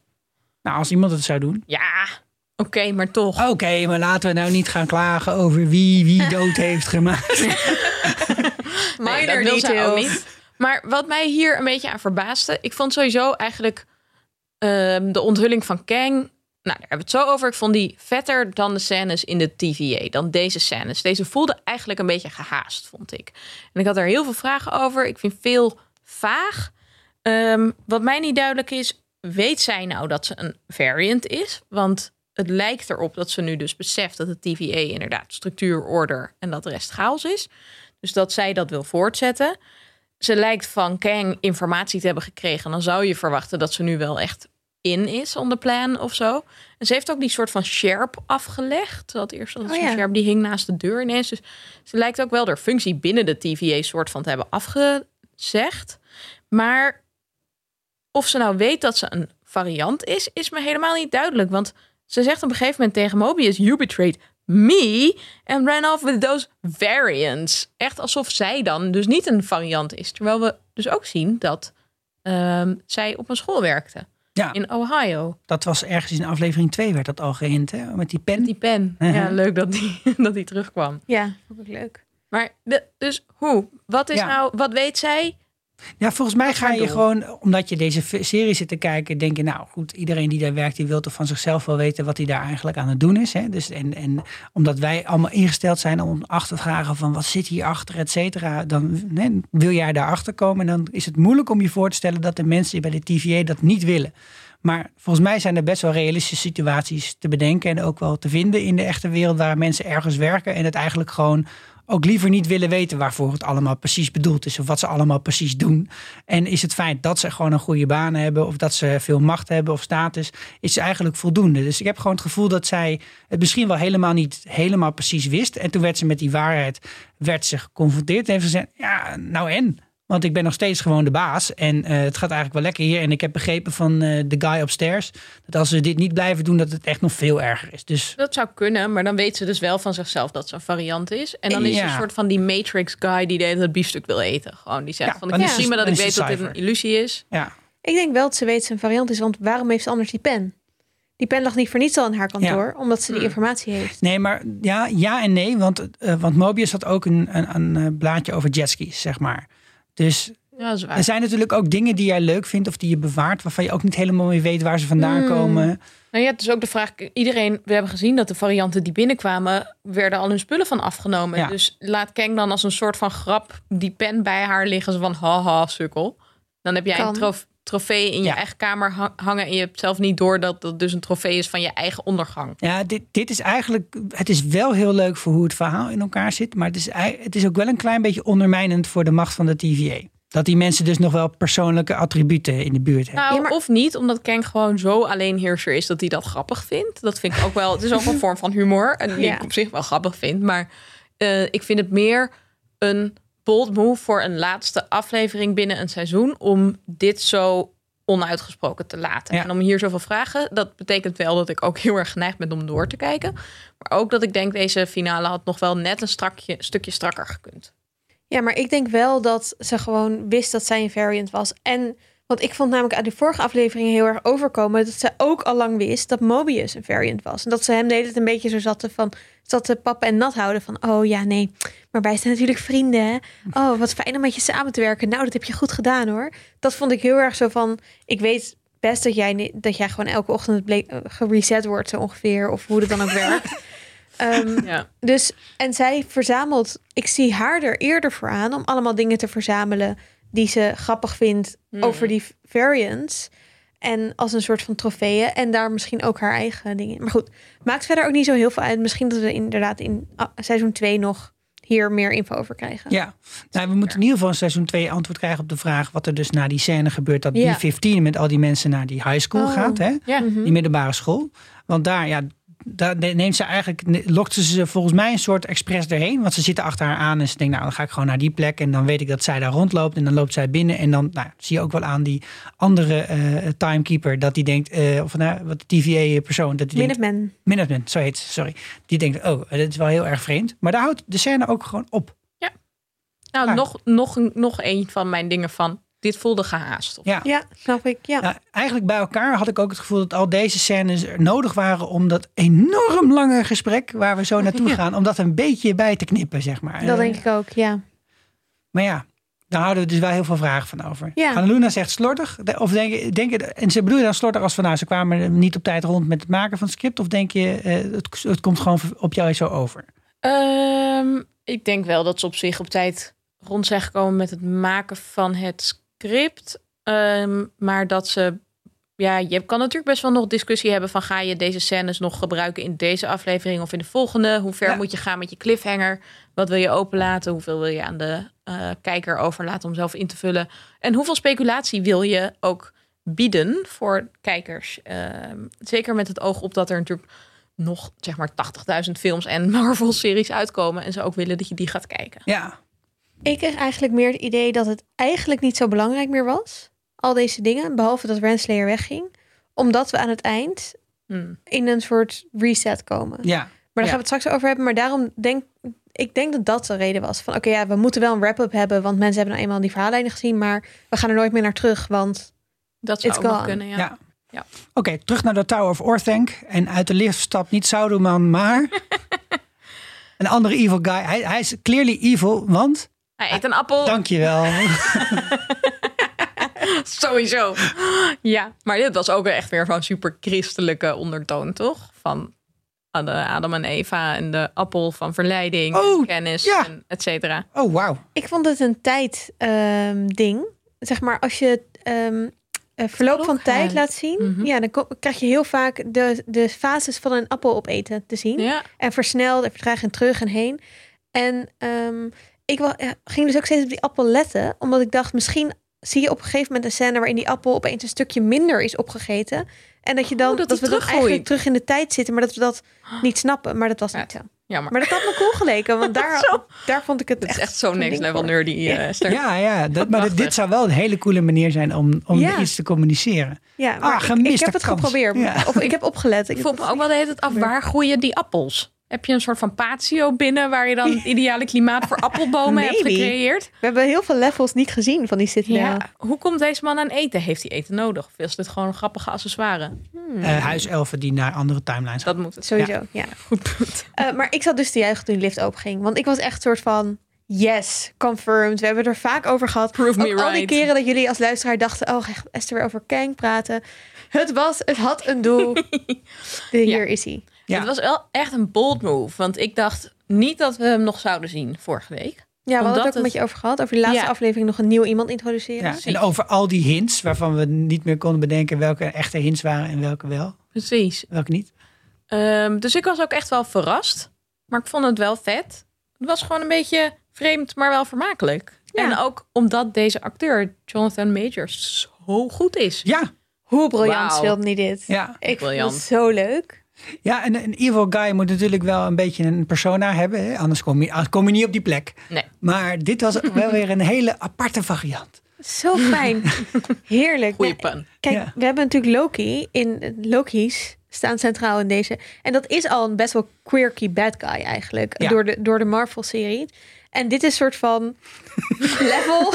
Nou, als iemand het zou doen. Ja, oké, maar toch. Oké, maar laten we nou niet gaan klagen over wie wie dood heeft gemaakt. Nee, minor dat wil ook details. niet. Maar wat mij hier een beetje aan verbaasde... ik vond sowieso eigenlijk ehm, de onthulling van Kang... Nou, daar hebben we het zo over. Ik vond die vetter dan de scènes in de TVA. Dan deze scènes. Deze voelde eigenlijk een beetje gehaast, vond ik. En ik had er heel veel vragen over. Ik vind veel vaag. Ehm, wat mij niet duidelijk is... weet zij nou dat ze een variant is? Want het lijkt erop dat ze nu dus beseft... dat de TVA inderdaad structuur, order... en dat de rest chaos is. Dus dat zij dat wil voortzetten. Ze lijkt van Kang informatie te hebben gekregen. Dan zou je verwachten dat ze nu wel echt in is on the plan of zo. En ze heeft ook die soort van sherp afgelegd. Had eerst dat Oh ja. sherp die hing naast de deur ineens. Dus ze lijkt ook wel haar functie binnen de TVA soort van te hebben afgezegd. Maar of ze nou weet dat ze een variant is, is me helemaal niet duidelijk. Want ze zegt op een gegeven moment tegen Mobius: You betrayed me and ran off with those variants. Echt alsof zij dan dus niet een variant is. Terwijl we dus ook zien dat ehm, zij op een school werkte. Ja. In Ohio. Dat was ergens in aflevering 2 werd dat al geïnt, hè? Met die pen. Die pen. Uh-huh. Ja, leuk dat die, dat die terugkwam. Ja, vond ik leuk. Maar de- dus hoe? Wat is Ja. nou, wat weet zij? Ja, volgens mij ga je gewoon, omdat je deze serie zit te kijken, denk je, nou goed, iedereen die daar werkt, die wil toch van zichzelf wel weten wat hij daar eigenlijk aan het doen is. Hè? Dus, en, en omdat wij allemaal ingesteld zijn om af te vragen van wat zit hier achter, et cetera, dan hè, wil jij daarachter komen. En dan is het moeilijk om je voor te stellen dat de mensen bij de TVA dat niet willen. Maar volgens mij zijn er best wel realistische situaties te bedenken en ook wel te vinden in de echte wereld waar mensen ergens werken en het eigenlijk gewoon ook liever niet willen weten waarvoor het allemaal precies bedoeld is of wat ze allemaal precies doen. En is het feit dat ze gewoon een goede baan hebben of dat ze veel macht hebben of status, is eigenlijk voldoende. Dus ik heb gewoon het gevoel dat zij het misschien wel helemaal niet helemaal precies wist. En toen werd ze met die waarheid werd ze geconfronteerd en heeft ze gezegd, ja, nou en? Want ik ben nog steeds gewoon de baas. En eh, het gaat eigenlijk wel lekker hier. En ik heb begrepen van eh, de guy upstairs. Dat als ze dit niet blijven doen, dat het echt nog veel erger is. Dus Dat zou kunnen, maar dan weet ze dus wel van zichzelf dat ze een variant is. En dan is Ja. een soort van die Matrix guy die de hele tijd het biefstuk wil eten. Gewoon die zegt Ja, van ik is zie maar dat ik weet dat dit een illusie is. ja. Ik denk wel dat ze weet dat ze een variant is, want waarom heeft ze anders die pen? Die pen lag niet voor niets al in haar kantoor, omdat ze die Hmm. informatie heeft. Nee, maar ja, ja en nee. Want, eh, want Mobius had ook een, een, een blaadje over jetskis, zeg maar. Dus Ja, dat is waar. er zijn natuurlijk ook dingen die jij leuk vindt of die je bewaart, waarvan je ook niet helemaal meer weet waar ze vandaan Hmm. komen. Nou ja, het is ook de vraag. Iedereen, we hebben gezien dat de varianten die binnenkwamen, werden al hun spullen van afgenomen. Ja. Dus laat Kang dan als een soort van grap die pen bij haar liggen. Zo van haha, sukkel. Dan heb jij Kan. een trof- trofee in je Ja. eigen kamer ha- hangen. En je hebt zelf niet door dat dat dus een trofee is van je eigen ondergang. Ja, dit, dit is eigenlijk. Het is wel heel leuk voor hoe het verhaal in elkaar zit. Maar het is, het is ook wel een klein beetje ondermijnend voor de macht van de TVA. Dat die mensen dus nog wel persoonlijke attributen in de buurt hebben. Nou, Ja, maar- of niet, omdat Kang gewoon zo alleenheerser is dat hij dat grappig vindt. Dat vind ik ook wel. Het is ook een vorm van humor. En die Ja. ik op zich wel grappig vind. Maar eh, ik vind het meer een bold move voor een laatste aflevering binnen een seizoen. Om dit zo onuitgesproken te laten. Ja. En om hier zoveel vragen. Dat betekent wel dat ik ook heel erg geneigd ben om door te kijken. Maar ook dat ik denk deze finale had nog wel net een strakje, stukje strakker gekund. Ja, maar ik denk wel dat ze gewoon wist dat zij een variant was. En want ik vond namelijk uit de vorige aflevering heel erg overkomen dat ze ook al lang wist dat Mobius een variant was. En dat ze hem de hele tijd een beetje zo zaten van zat te pappen en nat houden van oh ja nee, maar wij zijn natuurlijk vrienden. Hè? Oh wat fijn om met je samen te werken. Nou dat heb je goed gedaan hoor. Dat vond ik heel erg zo van ik weet best dat jij dat jij gewoon elke ochtend eh, gereset wordt zo ongeveer of hoe het dan ook werkt. Ehm, Ja. dus, en zij verzamelt, ik zie haar er eerder voor aan om allemaal dingen te verzamelen die ze grappig vindt Hmm. over die variants. En als een soort van trofeeën. En daar misschien ook haar eigen dingen in. Maar goed, maakt verder ook niet zo heel veel uit. Misschien dat we inderdaad in ah, seizoen 2 nog hier meer info over krijgen. Ja, nou, we moeten in ieder geval in seizoen 2 antwoord krijgen op de vraag wat er dus na die scène gebeurt. Dat Ja. B-15 met al die mensen naar die high school Oh. gaat. Hè? Ja. Die middelbare school. Want daar, ja, daar neemt ze eigenlijk, lokt ze ze volgens mij een soort expres erheen. Want ze zitten achter haar aan en ze denkt, nou dan ga ik gewoon naar die plek. En dan weet ik dat zij daar rondloopt. En dan loopt zij binnen. En dan nou, zie je ook wel aan die andere eh, timekeeper dat die denkt, eh, of nou, wat de TVA-persoon, dat die denkt, Minuteman. Minuteman, zo heet ze, sorry. Die denkt, oh, dat is wel heel erg vreemd. Maar daar houdt de scène ook gewoon op. Nou, Ah. nog, nog, een- nog een van mijn dingen van. Dit voelde gehaast. Ja. Ja, snap ik. Ja. Ja, eigenlijk bij elkaar had ik ook het gevoel dat al deze scènes er nodig waren om dat enorm lange gesprek waar we zo naartoe gaan, om dat een beetje bij te knippen, zeg maar. Dat denk ik ook, ja. Maar ja, daar houden we dus wel heel veel vragen van over. Ja. Annaluna zegt slordig. De- Of denk je, denk je, en ze bedoel je dan slordig als van nou, ze kwamen niet op tijd rond met het maken van het script? Of denk je, eh, het, het komt gewoon op jou zo over? Ehm, ik denk wel dat ze op zich op tijd rond zijn gekomen met het maken van het script. Ehm, maar dat ze. Ja, je kan natuurlijk best wel nog discussie hebben van ga je deze scènes nog gebruiken in deze aflevering of in de volgende? Hoe ver Ja. moet je gaan met je cliffhanger? Wat wil je openlaten? Hoeveel wil je aan de eh, kijker overlaten om zelf in te vullen? En hoeveel speculatie wil je ook bieden voor kijkers? Ehm, zeker met het oog op dat er natuurlijk nog zeg maar 80.000 films en Marvel-series uitkomen. En ze ook willen dat je die gaat kijken. Ja, Ik kreeg eigenlijk meer het idee dat het eigenlijk niet zo belangrijk meer was. Al deze dingen, behalve dat Renslayer wegging. Omdat we aan het eind Hmm. in een soort reset komen. ja. Maar daar Ja. gaan we het straks over hebben. Maar daarom denk, ik denk dat dat de reden was. Van oké, ja, we moeten wel een wrap-up hebben, want mensen hebben nou eenmaal die verhaallijnen gezien, maar we gaan er nooit meer naar terug, want Dat zou It's ook kunnen, ja. Ja. Ja. Oké, terug naar de Tower of Orthanc. En uit de lift stapt niet Sauruman, maar een andere evil guy. Hij, hij is clearly evil, want... Hij eet een appel. Dankjewel. Sowieso. Ja, maar dit was ook echt weer van super christelijke ondertoon, toch? Van de Adam en Eva en de appel van verleiding, Oh, en kennis, ja. en et cetera. Oh, wauw. ik vond het een tijd ehm, ding. Zeg maar, als je ehm, eh, verloop van tijd laat zien, Mhm. ja, dan krijg je heel vaak de, de fases van een appel opeten te zien. Ja, En versneld en vertraagd en terug en heen. En ehm, ik ging dus ook steeds op die appel letten. Omdat ik dacht, misschien zie je op een gegeven moment een scène... waarin die appel opeens een stukje minder is opgegeten. En dat, je dan, Oh, dat dat, die we dan eigenlijk terug in de tijd zitten... maar dat we dat niet snappen. Maar dat was Ja, niet zo. jammer. Maar dat had me cool geleken. Want daar, Zo. daar vond ik het Het is echt, echt zo'n next level nerdy, Ja. eh. Ja, ja. Dat, maar dit, zou wel een hele coole manier zijn om, om Ja. iets te communiceren. Ja, maar ik- ik, gemiste heb het kans. geprobeerd. Ja. Of ik heb opgelet. Ik vroeg me ook wel de hele tijd af, waar groeien die appels? Heb je een soort van patio binnen waar je dan het ideale klimaat voor appelbomen hebt gecreëerd? We hebben heel veel levels niet gezien van die Citadel. Ja. Hoe komt deze man aan eten? Heeft hij eten nodig? Of is dit gewoon een grappige accessoire? Eh, huiselfen die naar andere timelines gaan. Dat moet het. Sowieso, ja. Goed punt. Eh, maar ik zat dus te juichen toen de lift openging. Want ik was echt soort van... Yes, confirmed. We hebben het er vaak over gehad. Prove me Ook al die keren dat jullie als luisteraar dachten... Oh, Esther weer over Kang praten. Het was, het had een doel. De, hier is hij. Ja. Het was wel echt een bold move. Want ik dacht niet dat we hem nog zouden zien vorige week. Ja, we hadden het ook een het- beetje over gehad. Over de laatste Ja. aflevering nog een nieuw iemand introduceren. Ja, en over al die hints waarvan we niet meer konden bedenken welke echte hints waren en welke wel, Precies. welke niet. Ehm, dus ik was ook echt wel verrast. Maar ik vond het wel vet. Het was gewoon een beetje vreemd, maar wel vermakelijk. Ja. En ook omdat deze acteur, Jonathan Majors, zo goed is. Ja, Hoe briljant Wauw. speelde niet dit? ja. Ik Briljant. vond het zo leuk. Ja en een evil guy moet natuurlijk wel een beetje een persona hebben. Hè? Anders kom je, anders kom je niet op die plek. Nee. Maar dit was wel weer een hele aparte variant. Zo fijn. Heerlijk. Goeie. Kijk, Ja. we hebben natuurlijk Loki. In Loki's staan centraal in deze. En dat is al een best wel quirky bad guy eigenlijk. Ja. Door de, door de Marvel-serie. En dit is een soort van level.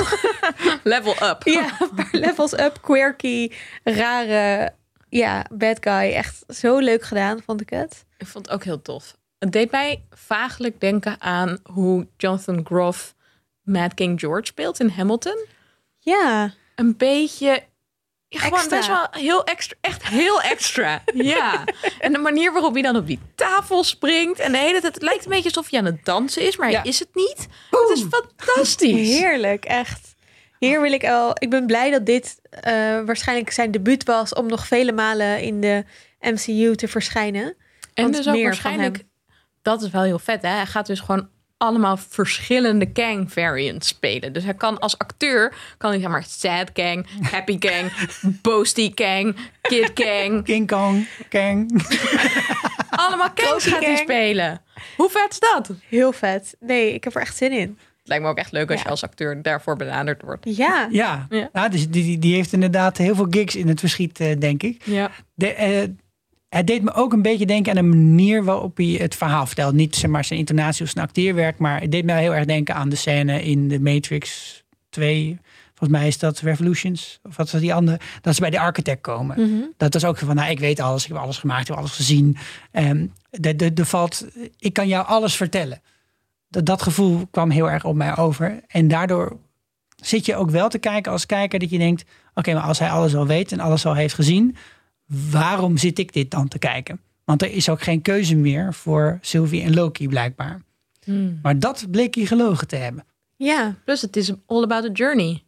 Level up. ja, levels up. Quirky, rare ja, bad guy. Echt zo leuk gedaan, vond ik het. Ik vond het ook heel tof. Het deed mij vaaglijk denken aan hoe Jonathan Groff Mad King George speelt in Hamilton. Ja, Een beetje... Ja, gewoon Extra. best wel heel extra. Echt heel extra. ja. En de manier waarop hij dan op die tafel springt. En de hele tijd... Het lijkt een beetje alsof hij aan het dansen is. Maar Ja. hij is het niet. Het is fantastisch. heerlijk. Echt. Hier wil ik wel. Ik ben blij dat dit eh, waarschijnlijk zijn debuut was om nog vele malen in de MCU te verschijnen. En dus ook waarschijnlijk... Dat is wel heel vet, hè? Hij gaat dus gewoon allemaal verschillende Kang variants spelen. Dus hij kan als acteur, kan hij zeg maar Sad Kang, Happy Kang, Boasty Kang, Kid Kang. King Kong, Kang. Allemaal Kangs gaat hij spelen. Hoe vet is dat? Heel vet. Nee, ik heb er echt zin in. Lijkt me ook echt leuk als Ja. je als acteur daarvoor benaderd wordt. Ja. Ja, Ja. Dus die, die, die heeft inderdaad heel veel gigs in het verschiet, eh, denk ik. Ja. De, eh, het deed me ook een beetje denken aan de manier waarop hij het verhaal vertelt. Niet zeg maar, zijn intonatie of zijn acteerwerk, maar het deed me heel erg denken aan de scène in de Matrix 2. Volgens mij is dat Revolutions, of wat was die andere? Dat ze bij de architect komen. Mhm. Dat was ook van, nou, ik weet alles, ik heb alles gemaakt, ik heb alles gezien. Ehm de, de, de valt, ik kan jou alles vertellen. Dat, dat gevoel kwam heel erg op mij over. En daardoor zit je ook wel te kijken als kijker dat je denkt, oké, maar als hij alles al weet en alles al heeft gezien, waarom zit ik dit dan te kijken? Want er is ook geen keuze meer voor Sylvie en Loki blijkbaar. Hmm. Maar dat bleek hij gelogen te hebben. Ja, Plus het is all about the journey.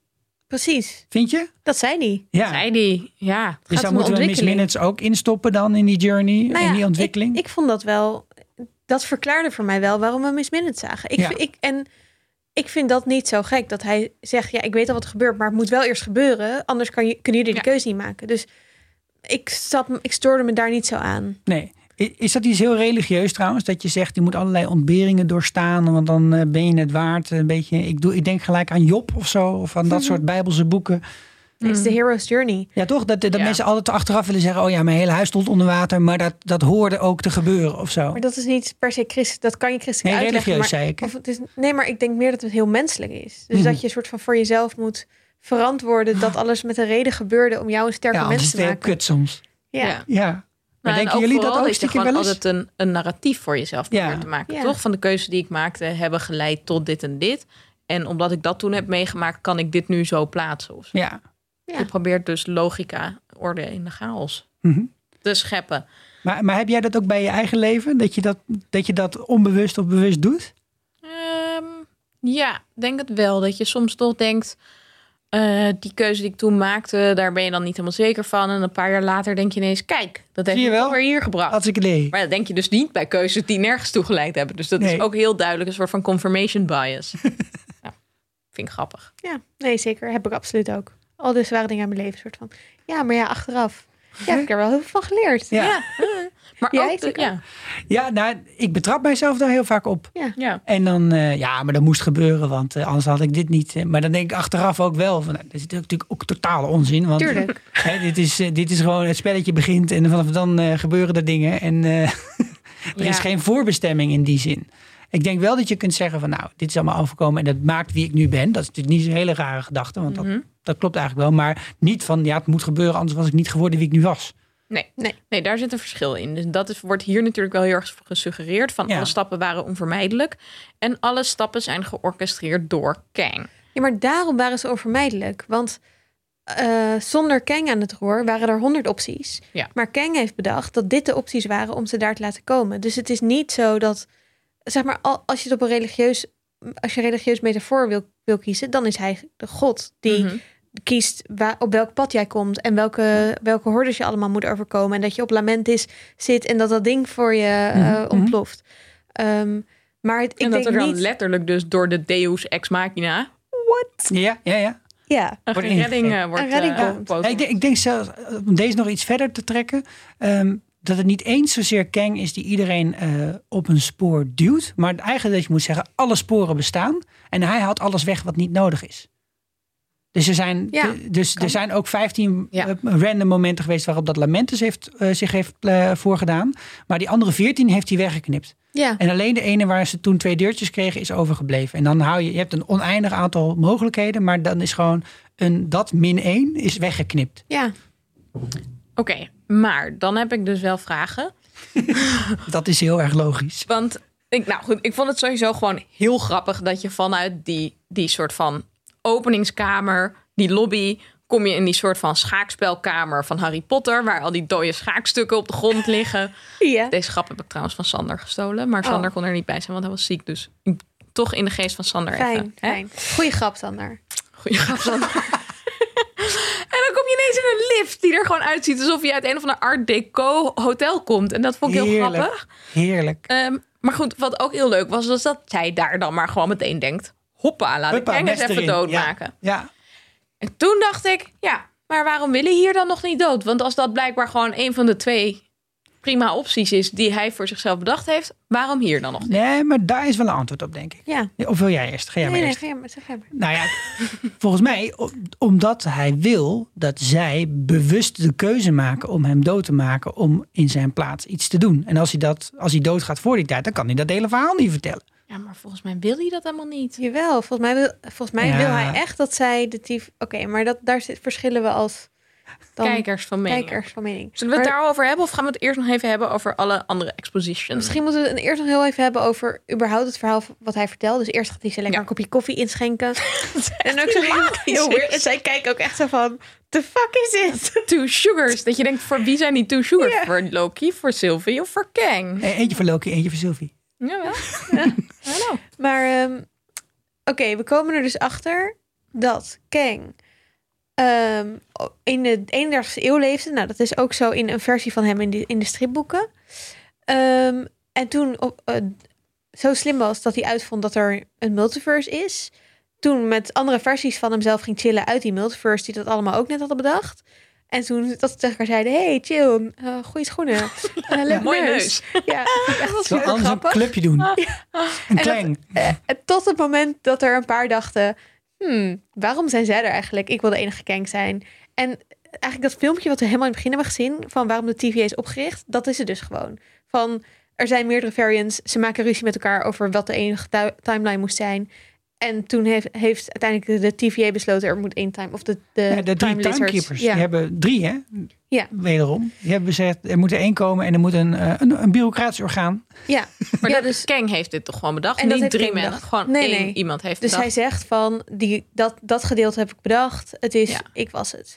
precies. Vind je? Dat zei die. Ja. Zei die. Ja. dus gaat dan moeten we Miss ontwikkeling. Minutes ook instoppen dan in die journey, Nou in die ontwikkeling. Ik, ik vond dat wel. Dat verklaarde voor mij wel waarom we Miss Minutes zagen. Ik, Ja. ik, en ik vind dat niet zo gek dat hij zegt: Ja, ik weet al wat er gebeurt, maar het moet wel eerst gebeuren. Anders kan je, kunnen jullie de Ja. keuze niet maken. Dus ik, zat, ik stoorde me daar niet zo aan. Nee. Is dat iets heel religieus trouwens? Dat je zegt, je moet allerlei ontberingen doorstaan, want dan eh, ben je het waard. Een beetje, ik, doe, ik denk gelijk aan Job of zo, of aan dat soort bijbelse boeken. Het is de Mm. hero's journey. Ja, toch? Dat, dat Ja. mensen altijd achteraf willen zeggen... oh ja, mijn hele huis stond onder water... maar dat, dat hoorde ook te gebeuren of zo. Maar dat is niet per se christelijk. Dat kan je christelijk Nee, uitleggen. religieus maar, zei ik. Of het is, nee, maar ik denk meer dat het heel menselijk is. Dus Mhm. dat je een soort van voor jezelf moet verantwoorden... dat alles met een reden gebeurde om jou een sterke Ja, mens te maken. kut soms. Ja. Ja. Ja. Maar Nou, en denken jullie dat vooral ook je stiekem gewoon wel eens? altijd een, een narratief voor jezelf Ja. probeert te maken. Ja. Toch? Van de keuzes die ik maakte hebben geleid tot dit en dit. En omdat ik dat toen heb meegemaakt, kan ik dit nu zo plaatsen. Of zo. Ja. Ja. Je probeert dus logica, orde in de chaos Mhm. te scheppen. Maar, maar heb jij dat ook bij je eigen leven? Dat je dat, dat je dat onbewust of bewust doet? Ehm, ja, denk het wel. Dat je soms toch denkt, eh, die keuze die ik toen maakte, daar ben je dan niet helemaal zeker van. En een paar jaar later denk je ineens, kijk, dat heeft Zie je wel? weer hier gebracht. Als ik idee. Maar dat denk je dus niet bij keuzes die nergens toe geleid hebben. Dus dat Nee. is ook heel duidelijk een soort van confirmation bias. ja, vind ik grappig. Ja, nee, zeker. Heb ik absoluut ook. Al dus waren dingen in mijn leven soort van... Ja, maar ja, achteraf. Ja, heb ik er wel heel veel van geleerd. Ja. Maar Jij ook, ja, Ja, nou, ik betrap mijzelf daar heel vaak op. ja. En dan, eh, ja, maar dat moest gebeuren, want eh, anders had ik dit niet. eh. maar dan denk ik achteraf ook wel, van, nou, dat is natuurlijk ook totale onzin. Want, Tuurlijk. Hè, dit, is, dit is gewoon, het spelletje begint en vanaf dan eh, gebeuren er dingen. En eh, er Ja. is geen voorbestemming in die zin. Ik denk wel dat je kunt zeggen van, nou, dit is allemaal overkomen en dat maakt wie ik nu ben. Dat is natuurlijk niet zo'n hele rare gedachte, want dat, Mhm. dat klopt eigenlijk wel. Maar niet van, ja, het moet gebeuren, anders was ik niet geworden wie ik nu was. Nee. Nee. nee, daar zit een verschil in. Dus dat is, wordt hier natuurlijk wel heel erg gesuggereerd. Van Ja. alle stappen waren onvermijdelijk. En alle stappen zijn georchestreerd door Kang. Ja, maar daarom waren ze onvermijdelijk. Want eh, zonder Kang aan het roer waren er honderd opties. Ja. Maar Kang heeft bedacht dat dit de opties waren om ze daar te laten komen. Dus het is niet zo dat, zeg maar, al- als je het op een religieus, als je een religieus metafoor wil, wil kiezen, dan is hij de God die Mhm. Kiest waar, op welk pad jij komt en welke, welke hordes je allemaal moet overkomen. En dat je op Lamentis zit en dat dat ding voor je eh, Mhm, mhm. ontploft. Ehm, maar het, ik en dat denk er dan niet... letterlijk dus door de Deus ex machina Ja, ja, ja. Ja, een Wordt redding eh, wordt Een redding eh, komt. geboden. Ja, ik, denk, ik denk zelfs, om deze nog iets verder te trekken, ehm, dat het niet eens zozeer Kang is die iedereen eh, op een spoor duwt, maar eigenlijk dat je moet zeggen, alle sporen bestaan en hij haalt alles weg wat niet nodig is. Dus er zijn, Ja, dus kan. er zijn ook 15 Ja. eh, random momenten geweest waarop dat Lamentus heeft, eh, zich heeft eh, voorgedaan. Maar die andere 14 heeft hij weggeknipt. ja. En alleen de ene waar ze toen twee deurtjes kregen is overgebleven. En dan hou je, je hebt een oneindig aantal mogelijkheden, maar dan is gewoon een dat min 1 is weggeknipt. ja. Oké, maar dan heb ik dus wel vragen. Dat is heel erg logisch. Want ik, nou goed, ik vond het sowieso gewoon heel grappig dat je vanuit die, die soort van openingskamer, die lobby, kom je in die soort van schaakspelkamer van Harry Potter, waar al die dode schaakstukken op de grond liggen. ja. Deze grap heb ik trouwens van Sander gestolen, maar Oh. Sander kon er niet bij zijn, want hij was ziek. Dus toch in de geest van Sander Fijn, even. hè? fijn. Goeie grap, Sander. Goeie grap, Sander. en dan kom je ineens in een lift die er gewoon uitziet alsof je uit een of ander art deco hotel komt. En dat vond ik heel Heerlijk. grappig. Heerlijk. Ehm, maar goed, wat ook heel leuk was, was dat zij daar dan maar gewoon meteen denkt... Hoppa, laat Huppa, ik even doodmaken. Ja, En toen dacht ik, ja, maar waarom wil hij hier dan nog niet dood? Want als dat blijkbaar gewoon een van de twee prima opties is... die hij voor zichzelf bedacht heeft, waarom hier dan nog niet? nee, maar daar is wel een antwoord op, denk ik. Ja. Of wil jij eerst? Ga jij Nee, maar nee, ga jij maar. Nou ja, volgens mij, omdat hij wil dat zij bewust de keuze maken om hem dood te maken, om in zijn plaats iets te doen. En als hij, dat, als hij doodgaat voor die tijd, dan kan hij dat hele verhaal niet vertellen. Ja, maar volgens mij wil hij dat helemaal niet. Jawel, volgens mij wil, volgens mij Ja. wil hij echt dat zij de tief... Oké, maar dat, daar zit, verschillen we als dan Kijkers van mening. kijkers van mening. Zullen we het Maar daarover hebben of gaan we het eerst nog even hebben over alle andere expositions? Misschien moeten we het eerst nog heel even hebben over überhaupt het verhaal wat hij vertelt. Dus eerst gaat hij ze lekker Ja. een kopje koffie inschenken. en ook zo heel weird. En zij kijken ook echt zo van, the fuck is dit? Two sugars. Dat je denkt, voor wie zijn die two sugars? Voor Loki, voor Sylvie of voor Kang? Eh, Eentje voor Loki, eentje voor Sylvie. Jawel. Don't know. Maar ehm, oké, we komen er dus achter dat Kang ehm, in de 31ste eeuw leefde. Nou, dat is ook zo in een versie van hem in de, in de stripboeken. Ehm, en toen op, eh, zo slim was dat hij uitvond dat er een multiverse is. Toen met andere versies van hemzelf ging chillen uit die multiverse, die dat allemaal ook net hadden bedacht. En toen dat ze tegen elkaar zeiden: Hey, chill, eh goede schoenen. eh leuk Mooie neus. neus. Ja, Zo super anders een grappig. clubje doen. Een dat- klein. Eh, tot het moment dat er een paar dachten... hmm, waarom zijn zij er eigenlijk? Ik wil de enige Kang zijn. En eigenlijk dat filmpje wat we helemaal in het begin hebben gezien... van waarom de TVA is opgericht, dat is het dus gewoon. Van, er zijn meerdere variants. Ze maken ruzie met elkaar over wat de enige timeline moest zijn. En toen heeft, heeft uiteindelijk de TVA besloten... er moet één time... of de, de, Ja, de drie timekeepers. Ja. Die hebben drie, hè? Ja. Wederom. Die hebben gezegd, er moet er één komen en er moet een, eh, een, een bureaucratisch orgaan. ja. Maar Ja, dat, dus- Kang heeft dit toch gewoon bedacht? En dat Niet heeft drie mensen. Gewoon Nee, één nee. iemand heeft Dus hij zegt van, die, dat, dat gedeelte heb ik bedacht. Het is, Ja. ik was het.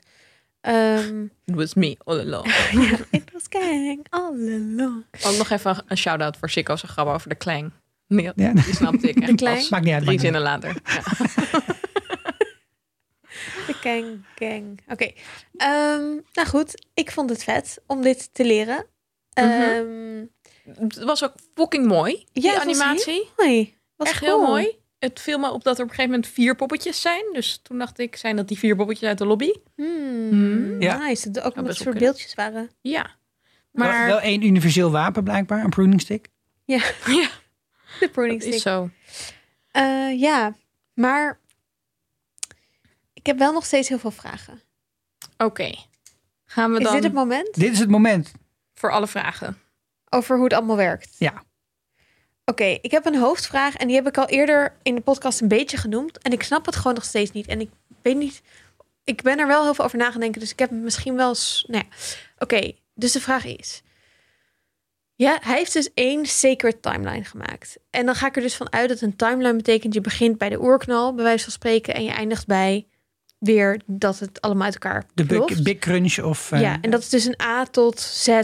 Ehm It was me all along. ja, it was Kang all along. Ook nog even een shout-out voor Sikko's grap over de klang. Nee, Ja. die snapte ik echt pas Maakt niet uit. drie zinnen later. Ja. De Kang Gang. Oké. Ehm, nou goed, ik vond het vet om dit te leren. Mhm. Ehm, Het was ook fucking mooi, die Ja, was animatie. Mooi. Was Echt cool. heel mooi. Het viel me op dat er op een gegeven moment vier poppetjes zijn. Dus toen dacht ik, zijn dat die vier poppetjes uit de lobby? Hmm, Hmm. Ja. Nice. Dat ook omdat best het wel soort beeldjes waren. Ja. Wel- Maar Wel één universeel wapen blijkbaar, een pruning stick. Ja, ja, de pruning is zo. Eh, ja, maar ik heb wel nog steeds heel veel vragen. Oké. Gaan we Is dan dit het moment Dit is het moment. voor alle vragen? over hoe het allemaal werkt? Ja. Oké, ik heb een hoofdvraag en die heb ik al eerder in de podcast een beetje genoemd. En ik snap het gewoon nog steeds niet. En ik weet niet, ik ben er wel heel veel over na gaan denken. Dus ik heb misschien wel nou ja. Oké, dus de vraag is. Ja, hij heeft dus één sacred timeline gemaakt. En dan ga ik er dus van uit dat een timeline betekent... je begint bij de oerknal, bij wijze van spreken... en je eindigt bij weer dat het allemaal uit elkaar De big, big crunch of... eh, Ja, en dat is dus een A tot Z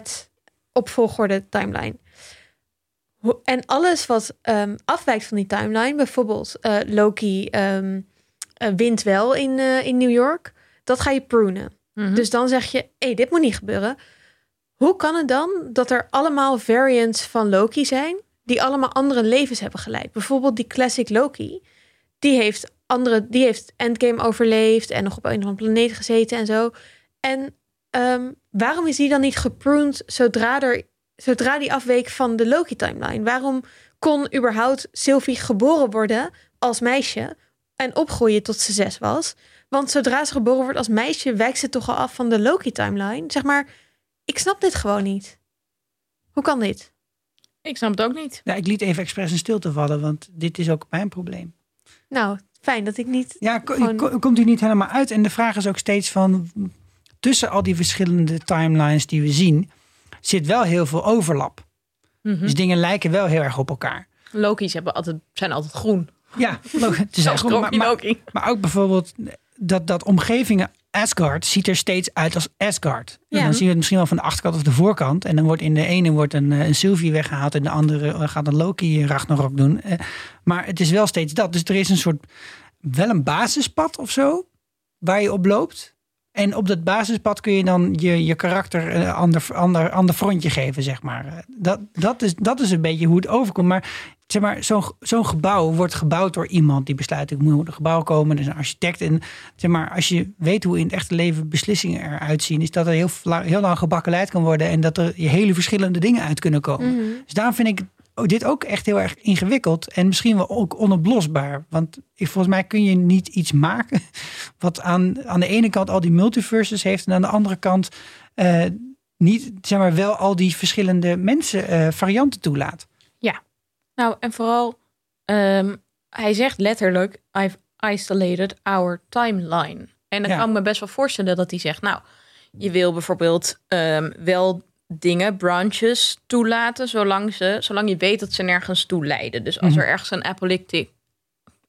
op volgorde timeline. En alles wat ehm, afwijkt van die timeline, bijvoorbeeld eh, Loki ehm, eh, wint wel in, eh, in New York, dat ga je prunen. Mhm. Dus dan zeg je, hé, hey, dit moet niet gebeuren. Hoe kan het dan dat er allemaal variants van Loki zijn, die allemaal andere levens hebben geleid? Bijvoorbeeld die classic Loki, die heeft andere, die heeft Endgame overleefd en nog op een of andere planeet gezeten en zo. En ehm, waarom is die dan niet gepruned zodra, er, zodra die afweek van de Loki-timeline? Waarom kon überhaupt Sylvie geboren worden als meisje en opgroeien tot ze zes was? Want zodra ze geboren wordt als meisje, wijkt ze toch al af van de Loki-timeline? Zeg maar, ik snap dit gewoon niet. Hoe kan dit? Ik snap het ook niet. Ja, ik liet even expres in stilte vallen, want dit is ook mijn probleem. Nou, fijn dat ik niet... Ja, ko- Gewoon- ko- komt u niet helemaal uit. En de vraag is ook steeds van... tussen al die verschillende timelines die we zien... zit wel heel veel overlap. Mhm. Dus dingen lijken wel heel erg op elkaar. Loki's hebben altijd, zijn altijd groen. Ja, het is goed, maar, maar ook bijvoorbeeld dat, dat omgevingen Asgard ziet er steeds uit als Asgard. En dan zien we het misschien wel van de achterkant of de voorkant. En dan wordt in de ene wordt een, eh, een Sylvie weggehaald en de andere eh, gaat een Loki Ragnarok doen. Eh, Maar het is wel steeds dat. Dus er is een soort, wel een basispad of zo, waar je op loopt. En op dat basispad kun je dan je, je karakter een ander, ander, ander frontje geven, zeg maar. Dat, dat, is, dat is een beetje hoe het overkomt. Maar zeg maar, zo'n zo'n gebouw wordt gebouwd door iemand die besluit, ik moet een gebouw komen, er is een architect. En zeg maar, als je weet hoe in het echte leven beslissingen eruit zien, is dat er heel, heel lang gebakkeleid kan worden en dat er hele verschillende dingen uit kunnen komen. Mhm. Dus daarom vind ik dit ook echt heel erg ingewikkeld en misschien wel ook onoplosbaar. Want ik, volgens mij kun je niet iets maken wat aan, aan de ene kant al die multiverses heeft en aan de andere kant eh, niet, zeg maar, wel al die verschillende mensen eh, varianten toelaat. Nou, en vooral, ehm, hij zegt letterlijk, I've isolated our timeline. En dan Ja. kan ik me best wel voorstellen dat hij zegt, nou, je wil bijvoorbeeld ehm, wel dingen, branches toelaten, zolang, ze, zolang je weet dat ze nergens toe leiden. Dus als Mhm. er ergens een apocalyptic,